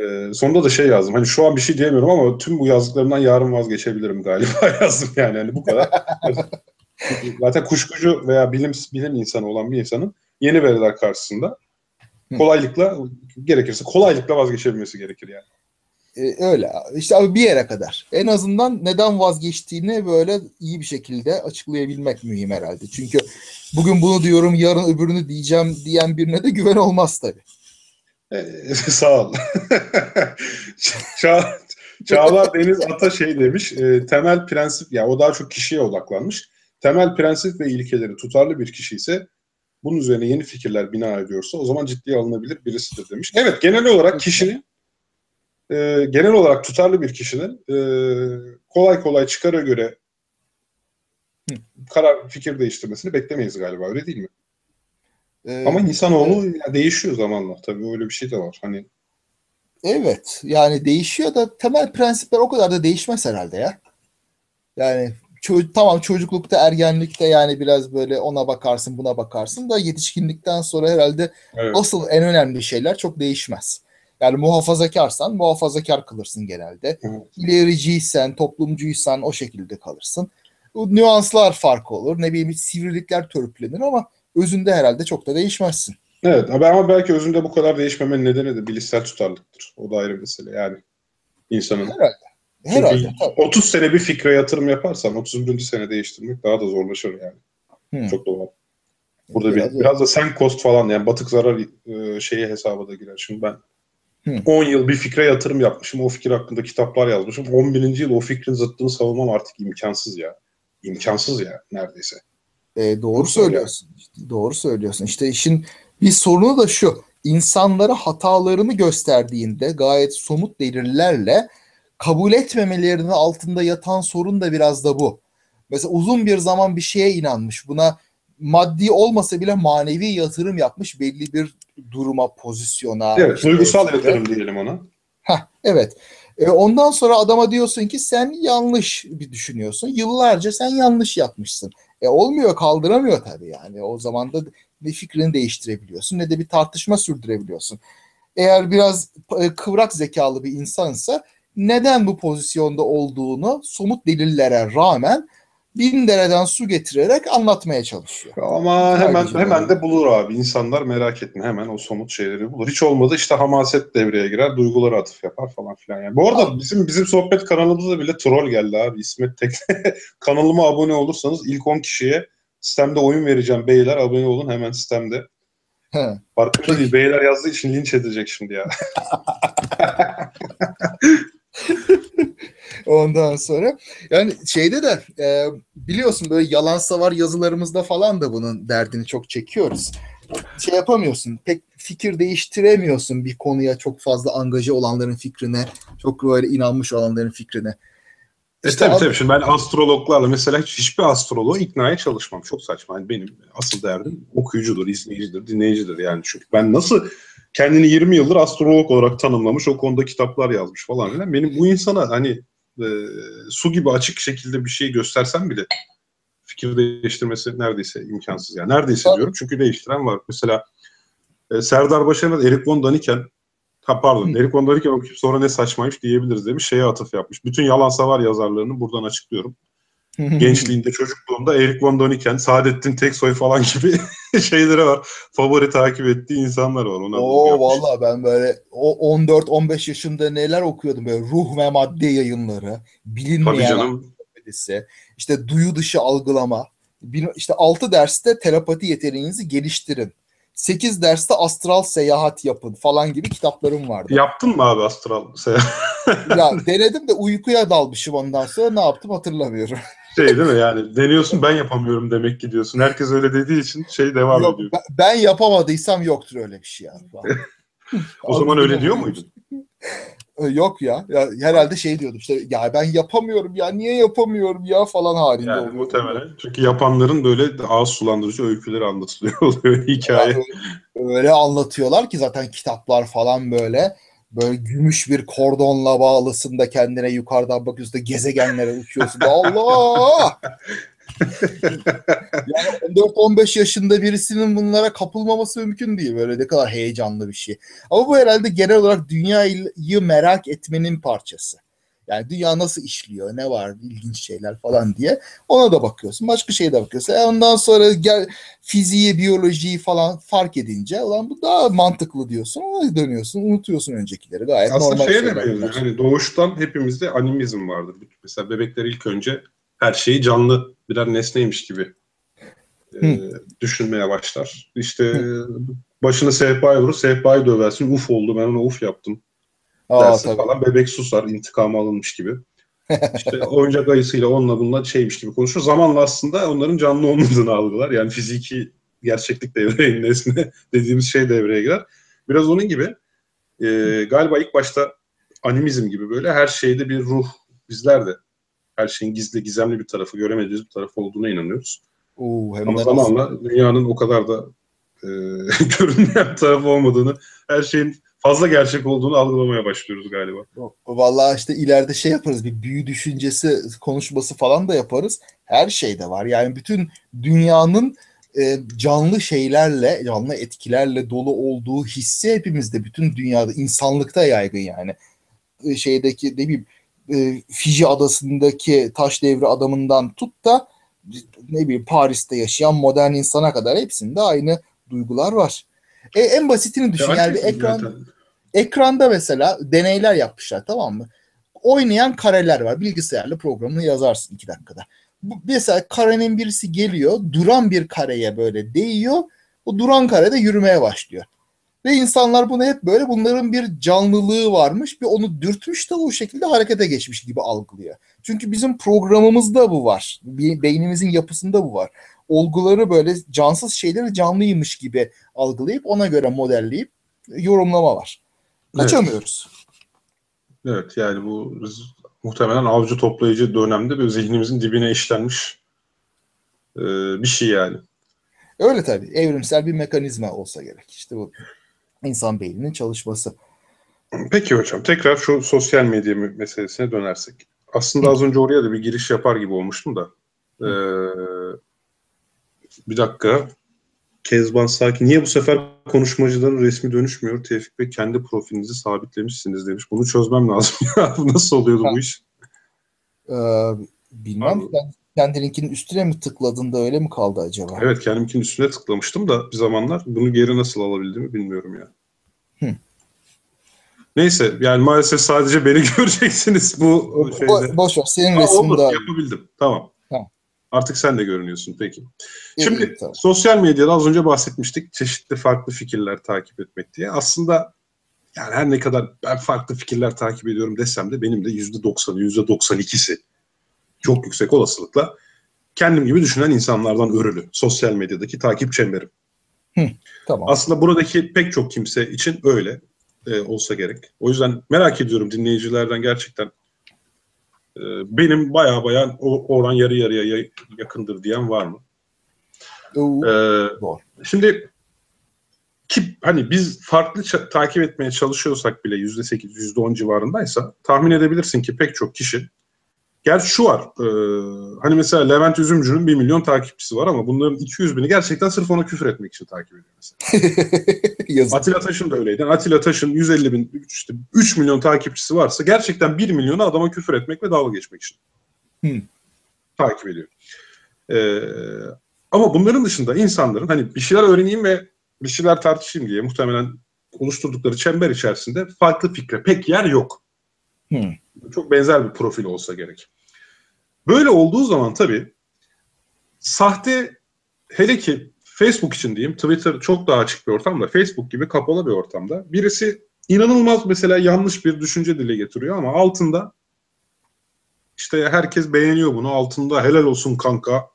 Ee, sonunda da şey yazdım. Hani şu an bir şey diyemiyorum ama tüm bu yazdıklarımdan yarın vazgeçebilirim galiba yazdım yani. Hani bu kadar. Zaten kuşkucu veya bilim bilim insanı olan bir insanın yeni veriler karşısında. Kolaylıkla gerekirse kolaylıkla vazgeçebilmesi gerekir yani. E, öyle. İşte abi bir yere kadar. En azından neden vazgeçtiğini böyle iyi bir şekilde açıklayabilmek mühim herhalde. Çünkü bugün bunu diyorum yarın öbürünü diyeceğim diyen birine de güven olmaz tabii. Ee, sağ ol. Ça Çağlar Deniz Ata şey demiş, e, temel prensip, ya o daha çok kişiye odaklanmış. Temel prensip ve ilkeleri tutarlı bir kişi ise bunun üzerine yeni fikirler bina ediyorsa o zaman ciddiye alınabilir birisidir demiş. Evet genel olarak kişinin e, genel olarak tutarlı bir kişinin e, kolay kolay çıkara göre Hı. karar fikir değiştirmesini beklemeyiz galiba öyle değil mi? E, Ama insanoğlu ya değişiyor zamanla tabii öyle bir şey de var. Hani Evet. Yani değişiyor da temel prensipler o kadar da değişmez herhalde ya. Yani ço- tamam çocuklukta, ergenlikte yani biraz böyle ona bakarsın, buna bakarsın da yetişkinlikten sonra herhalde evet. asıl en önemli şeyler çok değişmez. Yani muhafazakarsan muhafazakar kalırsın genelde. Evet. İlericiysen, toplumcuysan o şekilde kalırsın. Bu nüanslar farkı olur. Ne bileyim sivrilikler törpülenir ama özünde herhalde çok da değişmezsin. Evet ama belki özünde bu kadar değişmemenin nedeni de bilişsel tutarlılıktır. O da ayrı mesele yani. insanın. Herhalde. Herhalde. Tabii. 30 sene bir fikre yatırım yaparsan 31. sene değiştirmek daha da zorlaşır yani. Hı. Çok doğal. Burada Biraz bir, biraz da sen cost falan yani batık zarar e, şeyi hesaba da girer. Şimdi ben Hı. 10 yıl bir fikre yatırım yapmışım. O fikir hakkında kitaplar yazmışım. 11. yıl o fikrin zıttını savunmam artık imkansız ya. İmkansız ya neredeyse. E, doğru Çok söylüyorsun. İşte doğru söylüyorsun. İşte işin bir sorunu da şu. İnsanlara hatalarını gösterdiğinde gayet somut delillerle kabul etmemelerinin altında yatan sorun da biraz da bu. Mesela uzun bir zaman bir şeye inanmış. Buna maddi olmasa bile manevi yatırım yapmış belli bir duruma, pozisyona. Evet, işte- duygusal yatırım diyelim ona. Heh, evet. E, ondan sonra adama diyorsun ki sen yanlış bir düşünüyorsun. Yıllarca sen yanlış yapmışsın. E olmuyor, kaldıramıyor tabii yani. O zaman da ne fikrini değiştirebiliyorsun ne de bir tartışma sürdürebiliyorsun. Eğer biraz e, kıvrak zekalı bir insansa neden bu pozisyonda olduğunu somut delillere rağmen bin dereden su getirerek anlatmaya çalışıyor. Ama hemen Sadece hemen de bulur abi. İnsanlar merak etme hemen o somut şeyleri bulur. Hiç olmadı işte hamaset devreye girer, duygulara atıf yapar falan filan. Yani bu arada bizim bizim sohbet kanalımıza bile troll geldi abi. İsmet Tek kanalıma abone olursanız ilk 10 kişiye sistemde oyun vereceğim beyler abone olun hemen sistemde. He. Farkında değil beyler yazdığı için linç edecek şimdi ya. Ondan sonra yani şeyde de e, biliyorsun böyle yalan savar yazılarımızda falan da bunun derdini çok çekiyoruz. Şey yapamıyorsun pek fikir değiştiremiyorsun bir konuya çok fazla angaje olanların fikrine çok böyle inanmış olanların fikrine. E İşte tabii abi- tabii. Şimdi ben astrologlarla mesela hiç, hiçbir astroloğu iknaya çalışmam. Çok saçma. Yani benim asıl derdim okuyucudur, izleyicidir, dinleyicidir yani. Çünkü ben nasıl kendini 20 yıldır astrolog olarak tanımlamış. O konuda kitaplar yazmış falan filan. Benim bu insana hani e, su gibi açık şekilde bir şey göstersem bile fikir değiştirmesi neredeyse imkansız. Yani neredeyse diyorum çünkü değiştiren var. Mesela e, Serdar Başaran Erik von Daniken ha pardon. Erik von Daniken okuyup sonra ne saçmaymış diyebiliriz demiş. Şeye atıf yapmış. Bütün yalan savar yazarlarını buradan açıklıyorum. Gençliğinde, çocukluğunda Erik von Daniken, Saadettin Teksoy falan gibi şeyleri var. Favori takip ettiği insanlar var. Ona Oo valla ben böyle o 14-15 yaşında neler okuyordum böyle ruh ve madde yayınları, bilinmeyen komedisi, işte duyu dışı algılama, işte 6 derste telepati yeteneğinizi geliştirin. 8 derste astral seyahat yapın falan gibi kitaplarım vardı. Yaptın mı abi astral seyahat? ya denedim de uykuya dalmışım ondan sonra ne yaptım hatırlamıyorum. Şey değil mi yani deniyorsun ben yapamıyorum demek ki diyorsun. Herkes öyle dediği için şey devam Yok, ediyor. ben, ben yapamadıysam yoktur öyle bir şey yani. O zaman öyle diyor muydun? Yok ya. ya. Herhalde şey diyordum işte ya ben yapamıyorum ya niye yapamıyorum ya falan halinde Yani oluyor. muhtemelen. Çünkü yapanların böyle ağız sulandırıcı öyküleri anlatılıyor oluyor hikaye. Ya öyle, öyle anlatıyorlar ki zaten kitaplar falan böyle böyle gümüş bir kordonla bağlısın da kendine yukarıdan bakıyorsun da gezegenlere uçuyorsun. da Allah! yani 14-15 yaşında birisinin bunlara kapılmaması mümkün değil. Böyle ne kadar heyecanlı bir şey. Ama bu herhalde genel olarak dünyayı merak etmenin parçası. Yani dünya nasıl işliyor, ne var ilginç şeyler falan diye. Ona da bakıyorsun. Başka şeye de bakıyorsun. E ondan sonra gel fiziği, biyolojiyi falan fark edince ulan bu daha mantıklı diyorsun. Ona dönüyorsun. Unutuyorsun öncekileri. Gayet Aslında normal şeye de benziyor. Hani doğuştan hepimizde animizm vardır. Mesela bebekler ilk önce her şeyi canlı birer nesneymiş gibi e, düşünmeye başlar. İşte başına sehpaya vurur, sehpayı döversin. Uf oldu ben ona uf yaptım Aa, tabii. falan. Bebek susar, intikamı alınmış gibi. İşte oyuncak ayısıyla onunla bununla şeymiş gibi konuşur. Zamanla aslında onların canlı olmadığını algılar. Yani fiziki gerçeklik devreye nesne dediğimiz şey devreye girer. Biraz onun gibi e, galiba ilk başta animizm gibi böyle her şeyde bir ruh bizler de her şeyin gizli gizemli bir tarafı göremediğimiz bir tarafı olduğuna inanıyoruz. Oo, hem Ama zamanla dünyanın o kadar da e, görünmeyen tarafı olmadığını, her şeyin fazla gerçek olduğunu algılamaya başlıyoruz galiba. Yok, Vallahi işte ileride şey yaparız bir büyü düşüncesi konuşması falan da yaparız. Her şeyde var. Yani bütün dünyanın e, canlı şeylerle, canlı etkilerle dolu olduğu hissi hepimizde, bütün dünyada, insanlıkta yaygın yani. E, şeydeki ne bileyim e, Fiji adasındaki taş devri adamından tut da ne bileyim Paris'te yaşayan modern insana kadar hepsinde aynı duygular var. E, en basitini düşün. Yani bir ekran zaten- ekranda mesela deneyler yapmışlar tamam mı? Oynayan kareler var. Bilgisayarla programını yazarsın iki dakikada. Bu, mesela karenin birisi geliyor, duran bir kareye böyle değiyor. O duran karede yürümeye başlıyor. Ve insanlar bunu hep böyle bunların bir canlılığı varmış. Bir onu dürtmüş de o şekilde harekete geçmiş gibi algılıyor. Çünkü bizim programımızda bu var. Be- Beynimizin yapısında bu var. Olguları böyle cansız şeyleri canlıymış gibi algılayıp ona göre modelleyip yorumlama var. Kaçamıyoruz. Evet yani bu muhtemelen avcı toplayıcı dönemde böyle zihnimizin dibine işlenmiş e, bir şey yani. Öyle tabii. Evrimsel bir mekanizma olsa gerek. İşte bu insan beyninin çalışması. Peki hocam tekrar şu sosyal medya me- meselesine dönersek. Aslında az önce oraya da bir giriş yapar gibi olmuştum da. Ee, bir dakika. Kezban Sakin. Niye bu sefer konuşmacıların resmi dönüşmüyor? Tevfik Bey kendi profilinizi sabitlemişsiniz demiş. Bunu çözmem lazım. Nasıl oluyordu bu iş? Ee, bilmem. Pardon. Sen kendi linkinin üstüne mi tıkladın da öyle mi kaldı acaba? Evet kendimkinin üstüne tıklamıştım da bir zamanlar bunu geri nasıl alabildiğimi bilmiyorum ya. Hı. Neyse yani maalesef sadece beni göreceksiniz bu O- şeyde. boş ver. Senin Ha, resmin oldu, daha yapabildim. Tamam. Tamam. Artık sen de görünüyorsun peki. Şimdi iyi, tamam. sosyal medyada az önce bahsetmiştik çeşitli farklı fikirler takip etmek diye. Aslında yani her ne kadar ben farklı fikirler takip ediyorum desem de benim de %90'ı, %92'si çok yüksek olasılıkla kendim gibi düşünen insanlardan örülü. Sosyal medyadaki takip çemberim. Tamam. Aslında buradaki pek çok kimse için öyle e, olsa gerek. O yüzden merak ediyorum dinleyicilerden gerçekten e, benim baya baya o oran yarı yarıya ya- yakındır diyen var mı? Oo, Ee, Doğru. şimdi ki hani biz farklı takip etmeye çalışıyorsak bile %8, %10 civarındaysa tahmin edebilirsin ki pek çok kişi Gerçi şu var. e, hani mesela Levent Üzümcü'nün 1 milyon takipçisi var ama bunların 200 bini gerçekten sırf ona küfür etmek için takip ediyor mesela. Atilla Taş'ın da öyleydi. Atilla Taş'ın 150 bin, işte 3 milyon takipçisi varsa gerçekten 1 milyonu adama küfür etmek ve dalga geçmek için Hmm. takip ediyor. Ee, ama bunların dışında insanların hani bir şeyler öğreneyim ve bir şeyler tartışayım diye muhtemelen oluşturdukları çember içerisinde farklı fikre pek yer yok. Hmm. Çok benzer bir profil olsa gerek. Böyle olduğu zaman tabii sahte hele ki Facebook için diyeyim Twitter çok daha açık bir ortamda Facebook gibi kapalı bir ortamda birisi inanılmaz mesela yanlış bir düşünce dile getiriyor ama altında işte herkes beğeniyor bunu altında helal olsun kanka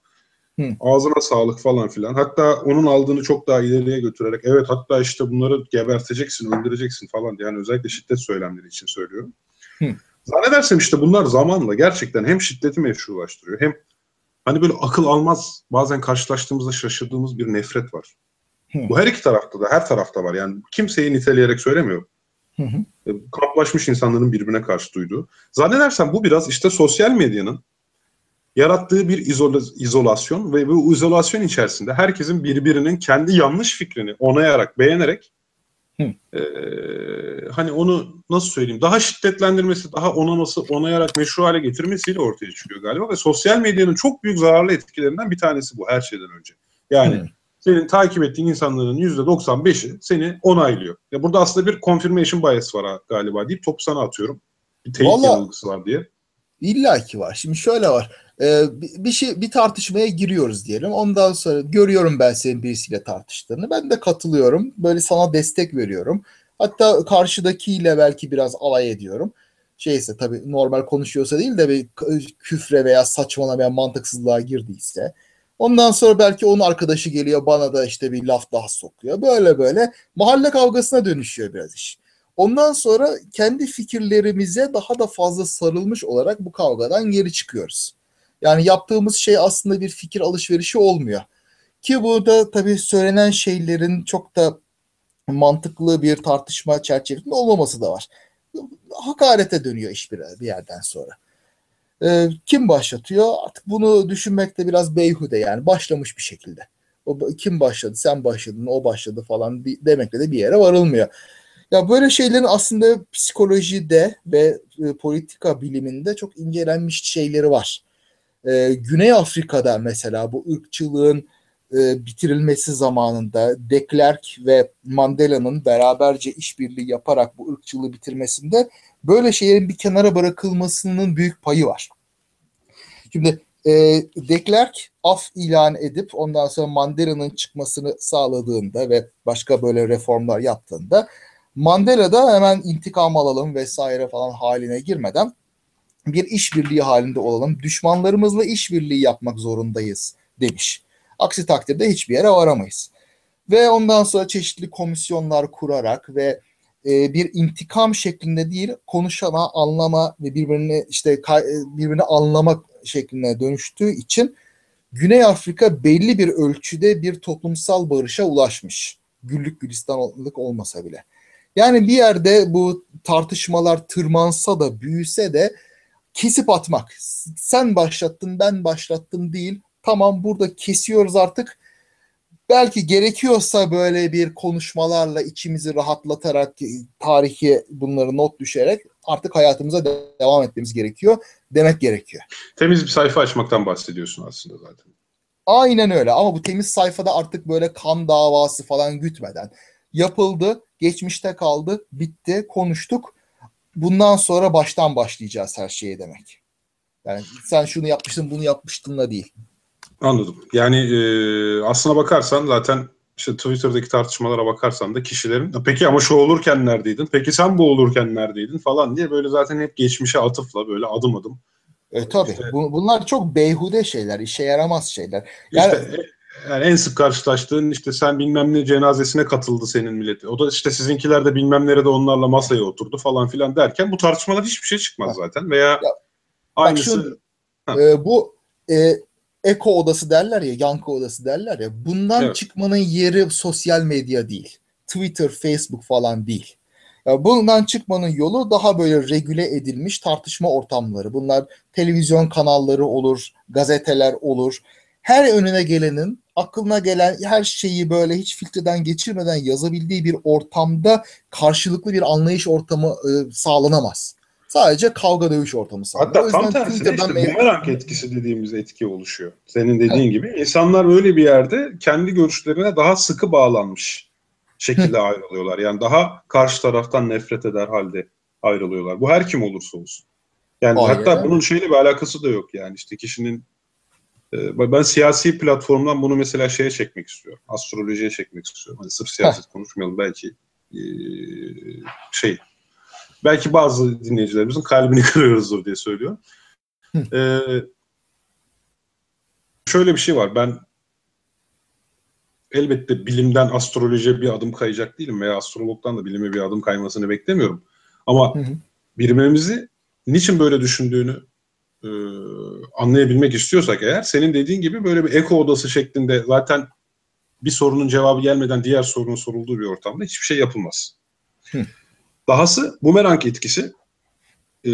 Hı. ağzına sağlık falan filan hatta onun aldığını çok daha ileriye götürerek evet hatta işte bunları geberteceksin öldüreceksin falan diye yani özellikle şiddet söylemleri için söylüyorum. Hı. Zannedersem işte bunlar zamanla gerçekten hem şiddeti meşrulaştırıyor hem hani böyle akıl almaz bazen karşılaştığımızda şaşırdığımız bir nefret var. Hı. Bu her iki tarafta da her tarafta var. Yani kimseyi niteleyerek söylemiyorum. Hı hı. E, Kamplaşmış insanların birbirine karşı duyduğu. Zannedersem bu biraz işte sosyal medyanın yarattığı bir izola- izolasyon ve bu izolasyon içerisinde herkesin birbirinin kendi yanlış fikrini onayarak, beğenerek Hı. e, hani onu nasıl söyleyeyim daha şiddetlendirmesi, daha onaması, onayarak meşru hale getirmesiyle ortaya çıkıyor galiba ve sosyal medyanın çok büyük zararlı etkilerinden bir tanesi bu her şeyden önce. Yani Hı. senin takip ettiğin insanların %95'i seni onaylıyor. Ya burada aslında bir confirmation bias var galiba deyip topu sana atıyorum. Bir teyit yanılgısı var diye. İlla ki var. Şimdi şöyle var. Ee, bir şey bir tartışmaya giriyoruz diyelim. Ondan sonra görüyorum ben senin birisiyle tartıştığını. Ben de katılıyorum. Böyle sana destek veriyorum. Hatta karşıdakiyle belki biraz alay ediyorum. Şeyse tabii normal konuşuyorsa değil de bir küfre veya saçmalamaya mantıksızlığa girdiyse. Ondan sonra belki onun arkadaşı geliyor bana da işte bir laf daha sokuyor. Böyle böyle mahalle kavgasına dönüşüyor biraz iş. Ondan sonra kendi fikirlerimize daha da fazla sarılmış olarak bu kavgadan geri çıkıyoruz. Yani yaptığımız şey aslında bir fikir alışverişi olmuyor. Ki burada tabii söylenen şeylerin çok da mantıklı bir tartışma çerçevesinde olmaması da var. Hakarete dönüyor iş bir, bir yerden sonra. Ee, kim başlatıyor? Artık bunu düşünmekte biraz beyhude yani başlamış bir şekilde. O, kim başladı? Sen başladın, o başladı falan demekle de bir yere varılmıyor. Ya böyle şeylerin aslında psikolojide ve e, politika biliminde çok incelenmiş şeyleri var. Ee, Güney Afrika'da mesela bu ırkçılığın e, bitirilmesi zamanında de Klerk ve Mandela'nın beraberce işbirliği yaparak bu ırkçılığı bitirmesinde böyle şeylerin bir kenara bırakılmasının büyük payı var. Şimdi e, de Klerk af ilan edip ondan sonra Mandela'nın çıkmasını sağladığında ve başka böyle reformlar yaptığında Mandela da hemen intikam alalım vesaire falan haline girmeden bir işbirliği halinde olalım. Düşmanlarımızla işbirliği yapmak zorundayız demiş. Aksi takdirde hiçbir yere varamayız. Ve ondan sonra çeşitli komisyonlar kurarak ve e, bir intikam şeklinde değil konuşama, anlama ve birbirini işte e, birbirini anlamak şekline dönüştüğü için Güney Afrika belli bir ölçüde bir toplumsal barışa ulaşmış. Güllük gülistanlık olmasa bile. Yani bir yerde bu tartışmalar tırmansa da büyüse de kesip atmak. Sen başlattın ben başlattım değil. Tamam burada kesiyoruz artık. Belki gerekiyorsa böyle bir konuşmalarla içimizi rahatlatarak tarihi bunları not düşerek artık hayatımıza de- devam etmemiz gerekiyor demek gerekiyor. Temiz bir sayfa açmaktan bahsediyorsun aslında zaten. Aynen öyle ama bu temiz sayfada artık böyle kan davası falan gütmeden yapıldı, geçmişte kaldı, bitti, konuştuk. Bundan sonra baştan başlayacağız her şeye demek. Yani sen şunu yapmıştın, bunu yapmıştın da değil. Anladım. Yani e, aslına bakarsan zaten işte Twitter'daki tartışmalara bakarsan da kişilerin peki ama şu olurken neredeydin? Peki sen bu olurken neredeydin falan diye böyle zaten hep geçmişe atıfla böyle adım adım. E, tabii. İşte- Bu- bunlar çok beyhude şeyler, işe yaramaz şeyler. Yani- İşte yani en sık karşılaştığın işte sen bilmem ne cenazesine katıldı senin milleti. O da işte sizinkiler de bilmem nerede onlarla masaya oturdu falan filan derken bu tartışmalar hiçbir şey çıkmaz zaten veya Bak aynısı şu- e, bu e, eko odası derler ya, yankı odası derler ya. Bundan Evet. çıkmanın yeri sosyal medya değil. Twitter, Facebook falan değil. Ya bundan çıkmanın yolu daha böyle regüle edilmiş tartışma ortamları. Bunlar televizyon kanalları olur, gazeteler olur. Her önüne gelenin aklına gelen her şeyi böyle hiç filtreden geçirmeden yazabildiği bir ortamda karşılıklı bir anlayış ortamı e, sağlanamaz. Sadece kavga dövüş ortamı sağlanır. Hatta tam Twitter'dan işte me- bumerang etkisi dediğimiz etki oluşuyor. Senin dediğin gibi. insanlar öyle bir yerde kendi görüşlerine daha sıkı bağlanmış şekilde ayrılıyorlar. Yani daha karşı taraftan nefret eder halde ayrılıyorlar. Bu her kim olursa olsun. Yani Aynen hatta bunun şeyle bir alakası da yok yani işte kişinin ben siyasi platformdan bunu mesela şeye çekmek istiyorum. Astrolojiye çekmek istiyorum. Hani sırf siyaset konuşmayalım belki e, şey belki bazı dinleyicilerimizin kalbini kırıyoruzdur diye söylüyorum. Ee, şöyle bir şey var. Ben elbette bilimden astrolojiye bir adım kayacak değilim veya astrologdan da bilime bir adım kaymasını beklemiyorum. Ama Hı hı. birimimizi niçin böyle düşündüğünü e, anlayabilmek istiyorsak eğer senin dediğin gibi böyle bir eko odası şeklinde zaten bir sorunun cevabı gelmeden diğer sorunun sorulduğu bir ortamda hiçbir şey yapılmaz. Hı. Dahası bumerang etkisi e,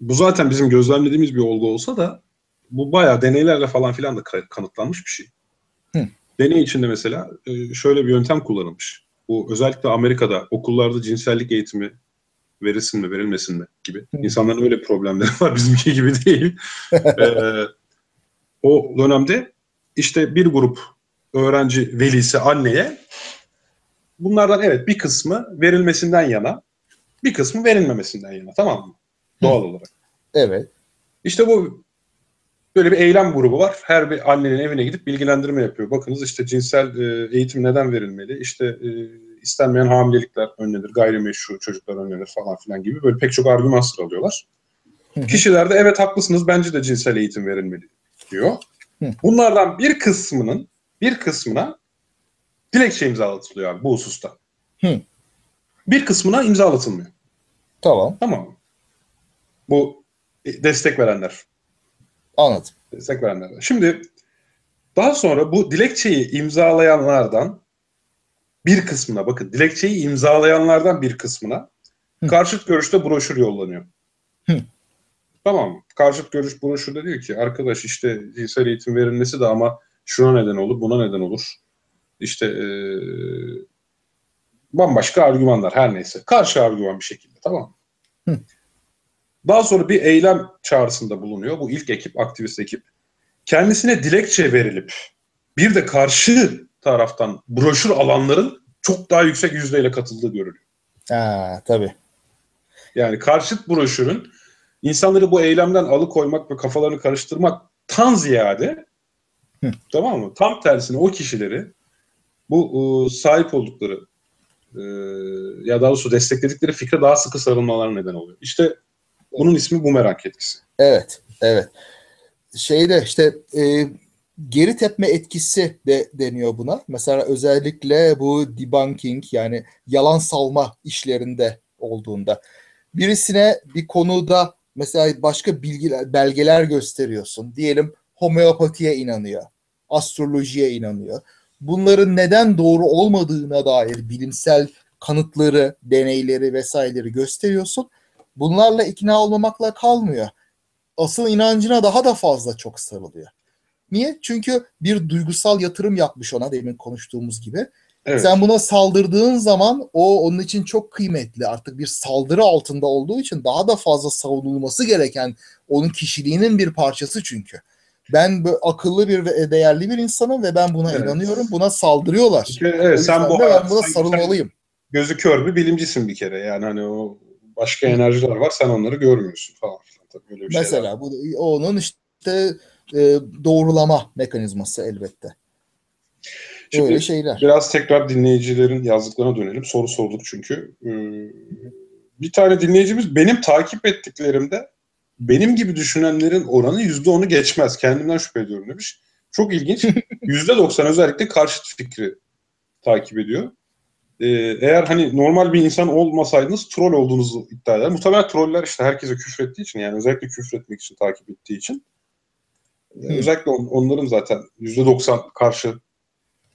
bu zaten bizim gözlemlediğimiz bir olgu olsa da bu bayağı deneylerle falan filan da ka- kanıtlanmış bir şey. Hı. Deney içinde mesela e, şöyle bir yöntem kullanılmış. Bu özellikle Amerika'da okullarda cinsellik eğitimi verilsin mi verilmesin mi gibi. Hı. İnsanların öyle problemleri var bizimki gibi değil. Ee, o dönemde işte bir grup öğrenci velisi anneye bunlardan evet bir kısmı verilmesinden yana bir kısmı verilmemesinden yana tamam mı? Doğal olarak. Evet. İşte bu böyle bir eylem grubu var. Her bir annenin evine gidip bilgilendirme yapıyor. Bakınız işte cinsel e, eğitim neden verilmeli? İşte e, istenmeyen hamilelikler önlenir, gayrimeşru çocuklar önlenir falan filan gibi böyle pek çok argüman sıralıyorlar. Kişiler de evet haklısınız bence de cinsel eğitim verilmeli diyor. Bunlardan bir kısmının bir kısmına dilekçe imzalatılıyor abi bu hususta. Hı. Bir kısmına imzalatılmıyor. Tamam. Tamam mı? Bu e, destek verenler Anladım. destek verenlerden. Şimdi daha sonra bu dilekçeyi imzalayanlardan bir kısmına bakın dilekçeyi imzalayanlardan bir kısmına Hı. karşıt görüşte broşür yollanıyor. Hı. Tamam mı? Karşıt görüş broşürde diyor ki arkadaş işte cinsel eğitim verilmesi de ama şuna neden olur, buna neden olur. İşte eee, bambaşka argümanlar her neyse. Karşı argüman bir şekilde tamam mı? Hı. Daha sonra bir eylem çağrısında bulunuyor. Bu ilk ekip, aktivist ekip. Kendisine dilekçe verilip bir de karşı taraftan broşür alanların çok daha yüksek yüzdeyle katıldığı görülüyor. Ha, tabii. Yani karşıt broşürün insanları bu eylemden alıkoymak ve kafalarını karıştırmaktan ziyade Hı. tamam mı? Tam tersine o kişileri bu e, sahip oldukları e, ya daha doğrusu destekledikleri fikre daha sıkı sarılmalarına neden oluyor. İşte bunun ismi bumerang etkisi. Evet, evet. Şeyde işte e, geri tepme etkisi de deniyor buna. Mesela özellikle bu debunking yani yalan salma işlerinde olduğunda birisine bir konuda mesela başka bilgiler, belgeler gösteriyorsun. Diyelim homeopatiye inanıyor, astrolojiye inanıyor. Bunların neden doğru olmadığına dair bilimsel kanıtları, deneyleri vesaireleri gösteriyorsun. Bunlarla ikna olmamakla kalmıyor. Asıl inancına daha da fazla çok sarılıyor. Niye? Çünkü bir duygusal yatırım yapmış ona demin konuştuğumuz gibi. Evet. Sen buna saldırdığın zaman o onun için çok kıymetli. Artık bir saldırı altında olduğu için daha da fazla savunulması gereken onun kişiliğinin bir parçası çünkü. Ben böyle akıllı bir ve değerli bir insanım ve ben buna Evet. inanıyorum. Buna saldırıyorlar. Kere, evet, sen bu ben buna sarılmalıyım. gözü kör bir bilimcisin bir kere. Yani hani o başka enerjiler var sen onları görmüyorsun falan filan. Tabii öyle bir şeyler var. Mesela bu onun işte e, doğrulama mekanizması elbette. Şimdi Öyle şeyler. Biraz tekrar dinleyicilerin yazdıklarına dönelim. Soru sorduk çünkü. Ee, bir tane dinleyicimiz benim takip ettiklerimde benim gibi düşünenlerin oranı yüzde onu geçmez. Kendimden şüphe ediyorum demiş. Çok ilginç. Yüzde doksan özellikle karşıt fikri takip ediyor. Ee, eğer hani normal bir insan olmasaydınız troll olduğunuzu iddia eder. Muhtemelen troller işte herkese küfrettiği için yani özellikle küfretmek için takip ettiği için. Ee, Hı. özellikle on- onların zaten yüzde doksan karşı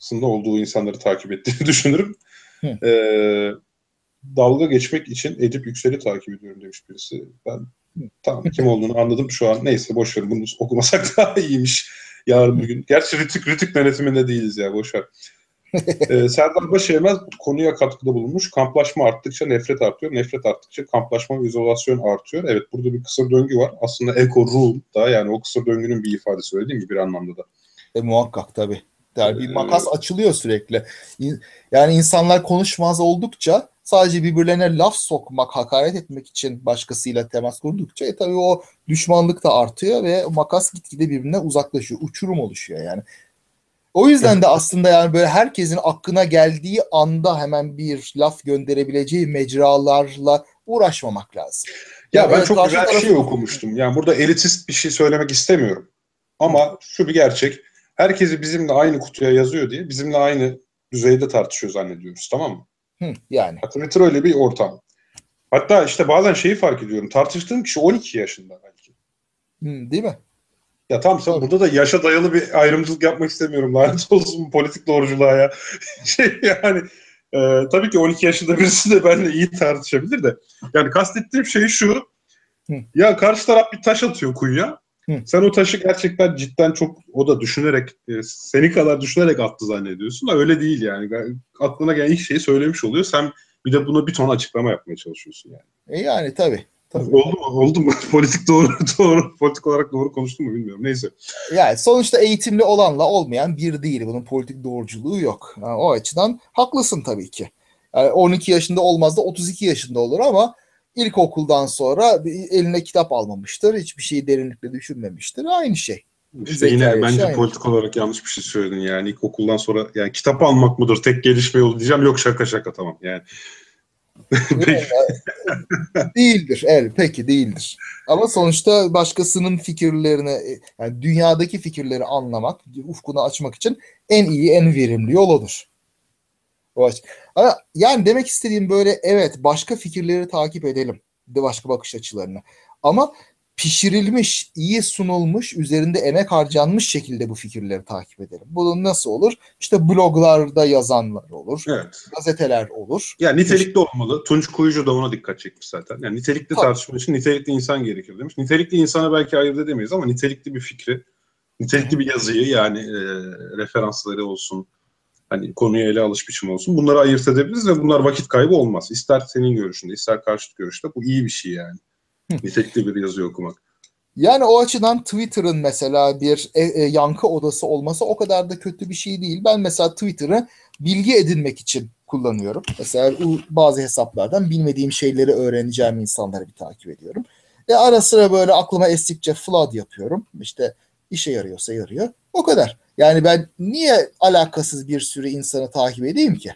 noktasında olduğu insanları takip ettiğini düşünürüm. Hı. Ee, dalga geçmek için Edip Yüksel'i takip ediyorum demiş birisi. Ben tamam kim olduğunu anladım şu an. Neyse boş ver bunu okumasak daha iyiymiş. Yarın bir gün. Gerçi Rütük, Rütük yönetiminde değiliz ya boş ver. Ee, Serdar Başeymez konuya katkıda bulunmuş. Kamplaşma arttıkça nefret artıyor. Nefret arttıkça kamplaşma ve izolasyon artıyor. Evet burada bir kısır döngü var. Aslında eco rule da yani o kısır döngünün bir ifadesi öyle değil mi bir anlamda da? E, muhakkak tabii. Yani bir Ee, makas açılıyor sürekli. Yani insanlar konuşmaz oldukça sadece birbirlerine laf sokmak, hakaret etmek için başkasıyla temas kurdukça e tabii o düşmanlık da artıyor ve makas gitgide birbirine uzaklaşıyor. Uçurum oluşuyor yani. O yüzden de aslında yani böyle herkesin aklına geldiği anda hemen bir laf gönderebileceği mecralarla uğraşmamak lazım. Ya Yani ben evet, çok güzel tarafı- şey okumuştum. Yani burada elitist bir şey söylemek istemiyorum. Ama şu bir gerçek. Herkesi bizimle aynı kutuya yazıyor diye bizimle aynı düzeyde tartışıyor zannediyoruz. Tamam mı? Hı, yani. Ya Twitter öyle bir ortam. Hatta işte bazen şeyi fark ediyorum. Tartıştığım kişi 12 yaşında belki. Hı, değil mi? Ya tam sen burada da yaşa dayalı bir ayrımcılık yapmak istemiyorum. Lanet olsun politik doğruculuğa ya. şey yani e, tabii ki 12 yaşında birisi de benimle iyi tartışabilir de. Yani kastettiğim şey şu. Hı. Ya karşı taraf bir taş atıyor kuyuya. Hı. Sen o taşı gerçekten cidden çok o da düşünerek e, seni kadar düşünerek attı zannediyorsun da öyle değil yani. Aklına gelen ilk şeyi söylemiş oluyor. Sen bir de buna bir ton açıklama yapmaya çalışıyorsun yani. E yani tabii. Tabii. Oldu mu? Oldu mu? politik doğru doğru politik olarak doğru konuştum mu bilmiyorum. Neyse. Yani sonuçta eğitimli olanla olmayan bir değil. Bunun politik doğruculuğu yok. Yani o açıdan haklısın tabii ki. Yani 12 yaşında olmaz da 32 yaşında olur ama ilkokuldan sonra eline kitap almamıştır. Hiçbir şeyi derinlikle düşünmemiştir. Aynı şey. İşte yine bence yani. politik olarak yanlış bir şey söyledin yani ilkokuldan sonra yani kitap almak mıdır tek gelişme yolu diyeceğim yok şaka şaka tamam yani. Değildir. Evet, peki değildir. Ama sonuçta başkasının fikirlerini, yani dünyadaki fikirleri anlamak, ufkunu açmak için en iyi, en verimli yol odur. O yani demek istediğim böyle evet başka fikirleri takip edelim. De başka bakış açılarını. Ama pişirilmiş, iyi sunulmuş, üzerinde emek harcanmış şekilde bu fikirleri takip edelim. Bu nasıl olur? İşte bloglarda yazanlar olur, Evet. gazeteler olur. Yani nitelikli olmalı. Tunç Kuyucu da ona dikkat çekmiş zaten. Yani nitelikli Tabii. tartışma için nitelikli insan gerekir demiş. Nitelikli insana belki ayırt edemeyiz ama nitelikli bir fikri, nitelikli bir yazıyı yani e, referansları olsun, hani konuya ele alış biçimi olsun. Bunları ayırt edebiliriz ve bunlar vakit kaybı olmaz. İster senin görüşünde, ister karşıt görüşte bu iyi bir şey yani. Nitelikli bir yazı okumak. Yani o açıdan Twitter'ın mesela bir e, e, yankı odası olması o kadar da kötü bir şey değil. Ben mesela Twitter'ı bilgi edinmek için kullanıyorum. Mesela bazı hesaplardan bilmediğim şeyleri öğreneceğim insanları bir takip ediyorum. E ara sıra böyle aklıma estikçe flood yapıyorum. İşte işe yarıyorsa yarıyor. O kadar. Yani ben niye alakasız bir sürü insanı takip edeyim ki?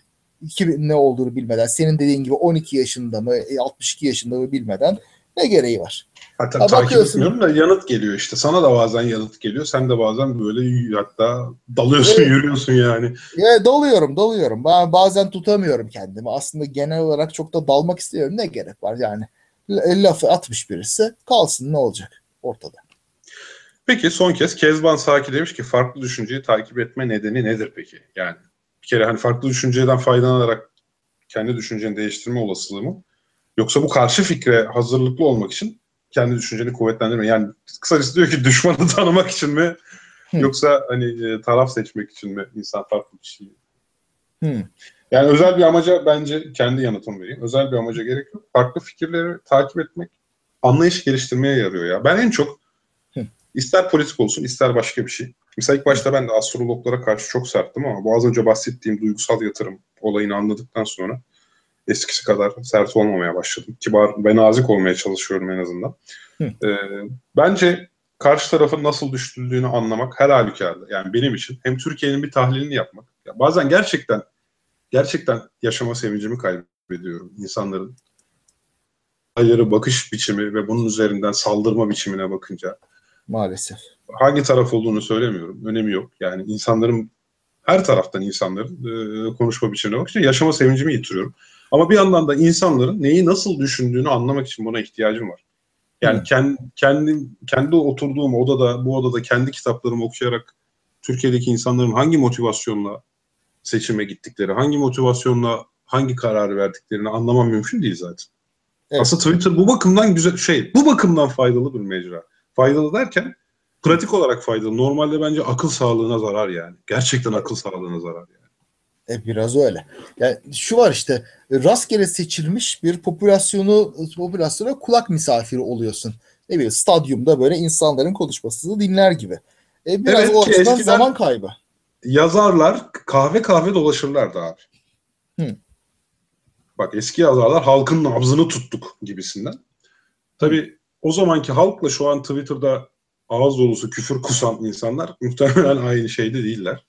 Kimin ne olduğunu bilmeden, senin dediğin gibi 12 yaşında mı, e, 62 yaşında mı bilmeden ne gereği var? Hatta Ha, takip etmiyorum da yanıt geliyor işte. Sana da bazen yanıt geliyor. Sen de bazen böyle hatta dalıyorsun, Evet. yürüyorsun yani. Ya dalıyorum, dalıyorum. Ben bazen tutamıyorum kendimi. Aslında genel olarak çok da dalmak istiyorum. Ne gerek var yani? Lafı atmış birisi kalsın ne olacak ortada. Peki son kez Kezban Saki demiş ki farklı düşünceyi takip etme nedeni nedir peki? Yani bir kere hani farklı düşünceden faydalanarak kendi düşünceni değiştirme olasılığı mı? Yoksa bu karşı fikre hazırlıklı olmak için kendi düşünceni kuvvetlendirme. Yani kısacası diyor ki düşmanı tanımak için mi? Hı. Yoksa hani e, taraf seçmek için mi insan farklı bir şey? Yani özel bir amaca bence kendi yanıtımı vereyim. Özel bir amaca gerek yok. Farklı fikirleri takip etmek anlayış geliştirmeye yarıyor ya. Ben en çok Hı. ister politik olsun ister başka bir şey. Mesela ilk başta ben de astrologlara karşı çok serttim ama bu az önce bahsettiğim duygusal yatırım olayını anladıktan sonra eskisi kadar sert olmamaya başladım. Kibar ve nazik olmaya çalışıyorum en azından. Hı. Ee, bence karşı tarafın nasıl düşündüğünü anlamak her halükarda. Yani benim için hem Türkiye'nin bir tahlilini yapmak. Ya bazen gerçekten gerçekten yaşama sevincimi kaybediyorum insanların hayırı bakış biçimi ve bunun üzerinden saldırma biçimine bakınca Maalesef. hangi taraf olduğunu söylemiyorum. Önemi yok. Yani insanların her taraftan insanların e, konuşma biçimine bakınca yaşama sevincimi yitiriyorum. Ama bir yandan da insanların neyi nasıl düşündüğünü anlamak için buna ihtiyacım var. Yani Hı. kendi, kendi, kendi oturduğum odada, bu odada kendi kitaplarımı okuyarak Türkiye'deki insanların hangi motivasyonla seçime gittikleri, hangi motivasyonla hangi kararı verdiklerini anlamam mümkün değil zaten. Evet. Aslında Twitter bu bakımdan güzel şey, bu bakımdan faydalı bir mecra. Faydalı derken pratik olarak faydalı. Normalde bence akıl sağlığına zarar yani. Gerçekten akıl sağlığına zarar yani. E, biraz öyle. Yani şu var işte rastgele seçilmiş bir popülasyonu popülasyona kulak misafiri oluyorsun. Ne bileyim stadyumda böyle insanların konuşmasını dinler gibi. E, biraz Evet o açıdan zaman kaybı. Yazarlar kahve kahve dolaşırlardı abi. Hı. Bak eski yazarlar halkın nabzını tuttuk gibisinden. Tabii o zamanki halkla şu an Twitter'da ağız dolusu küfür kusan insanlar muhtemelen aynı şeyde değiller.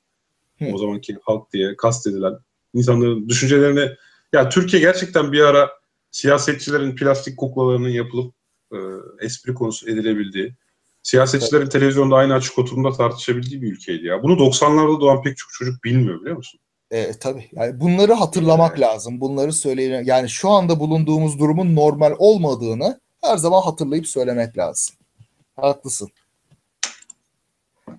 Hı. O zamanki halk diye kastedilen insanların düşüncelerini ya Türkiye gerçekten bir ara siyasetçilerin plastik kuklalarının yapılıp e, espri konusu edilebildiği, siyasetçilerin televizyonda aynı açık oturumda tartışabildiği bir ülkeydi ya. Bunu 90'larda doğan pek çok çocuk bilmiyor biliyor musun? E, tabii. Yani bunları hatırlamak lazım. Bunları söyleyelim. Yani şu anda bulunduğumuz durumun normal olmadığını her zaman hatırlayıp söylemek lazım. Haklısın.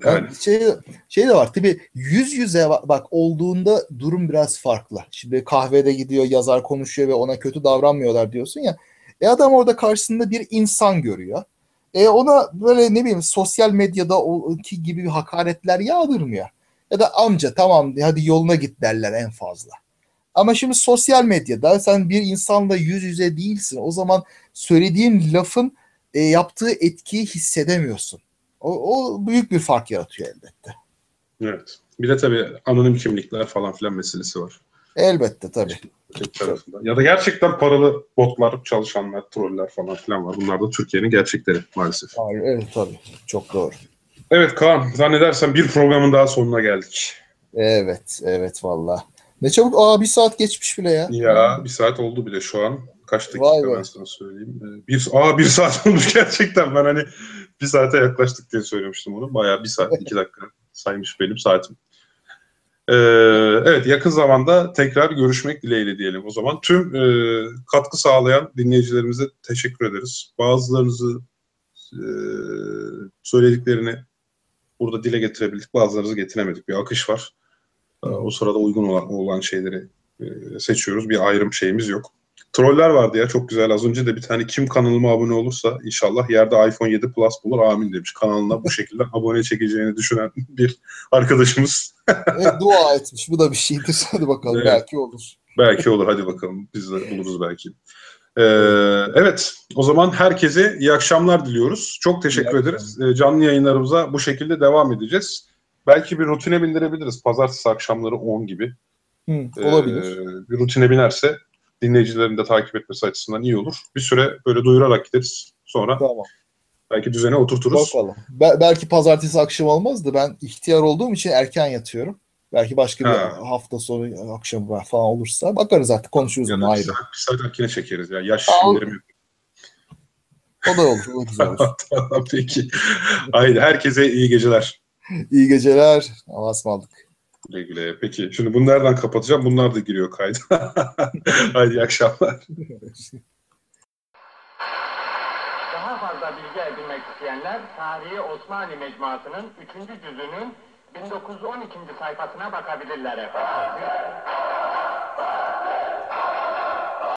Yani şey, şey de var tabii yüz yüze ba- bak olduğunda durum biraz farklı. Şimdi kahvede gidiyor yazar konuşuyor ve ona kötü davranmıyorlar diyorsun ya. E adam orada karşısında bir insan görüyor. E ona böyle ne bileyim sosyal medyada ki gibi hakaretler yağdırmıyor. Ya da amca tamam hadi yoluna git derler en fazla. Ama şimdi sosyal medyada sen bir insanla yüz yüze değilsin. O zaman söylediğin lafın e, yaptığı etkiyi hissedemiyorsun. O, o büyük bir fark yaratıyor elbette. evet. Bir de tabii anonim kimlikler falan filan meselesi var. Elbette tabii. Tarafından. Ya da gerçekten paralı botlar, çalışanlar, troller falan filan var. Bunlar da Türkiye'nin gerçekleri maalesef. Hayır, Evet tabii. Çok doğru. Evet Kaan, zannedersem bir programın daha sonuna geldik. Evet, evet valla. Ne çabuk. Aa bir saat geçmiş bile ya. Ya bir saat oldu bile şu an. Kaç dakika Vay be. ben sana söyleyeyim. Ee, Bir, aa bir saat olmuş gerçekten. Ben hani bir saate yaklaştık diye söylemiştim onu. Bayağı bir saat, iki dakika saymış benim saatim. Ee, evet yakın zamanda tekrar görüşmek dileğiyle diyelim o zaman. Tüm e, katkı sağlayan dinleyicilerimize teşekkür ederiz. Bazılarınızı e, söylediklerini burada dile getirebildik. Bazılarınızı getiremedik. Bir akış var. Ee, O sırada uygun olan, olan şeyleri e, seçiyoruz. Bir ayrım şeyimiz yok. Troller vardı ya çok güzel. Az önce de bir tane kim kanalıma abone olursa inşallah yerde iPhone 7 Plus bulur amin demiş. Kanalına bu şekilde abone çekeceğini düşünen bir arkadaşımız. Evet, dua etmiş. Bu da bir şeydir. Hadi bakalım Evet. belki olur. Belki olur hadi bakalım. Biz de buluruz belki. Ee, evet o zaman herkese iyi akşamlar diliyoruz. Çok teşekkür İyi ederiz. Ee, canlı yayınlarımıza bu şekilde devam edeceğiz. Belki bir rutine bindirebiliriz. Pazartesi akşamları 10 gibi. Hı, olabilir. Ee, bir rutine binerse dinleyicilerin de takip etmesi açısından iyi olur. Bir süre böyle duyurarak gideriz. Sonra Tamam. belki düzene oturturuz. Bakalım. Be- belki pazartesi akşam olmaz da ben ihtiyar olduğum için erken yatıyorum. Belki başka bir Ha. hafta sonu akşam falan olursa bakarız artık konuşuruz bir ayrı. bir saat akine çekeriz ya. Yaş Aa, indirim yok. O da olur. O da güzel olur. Tamam, Peki. Haydi herkese iyi geceler. İyi geceler. Allah'a ısmarladık. Güle güle. Peki şimdi bunu nereden kapatacağım? Bunlar da giriyor kayda. Haydi iyi akşamlar. Daha fazla bilgi edinmek isteyenler Tarihi Osmanlı Mecmuası'nın 3. cüzünün 1912. sayfasına bakabilirler efendim.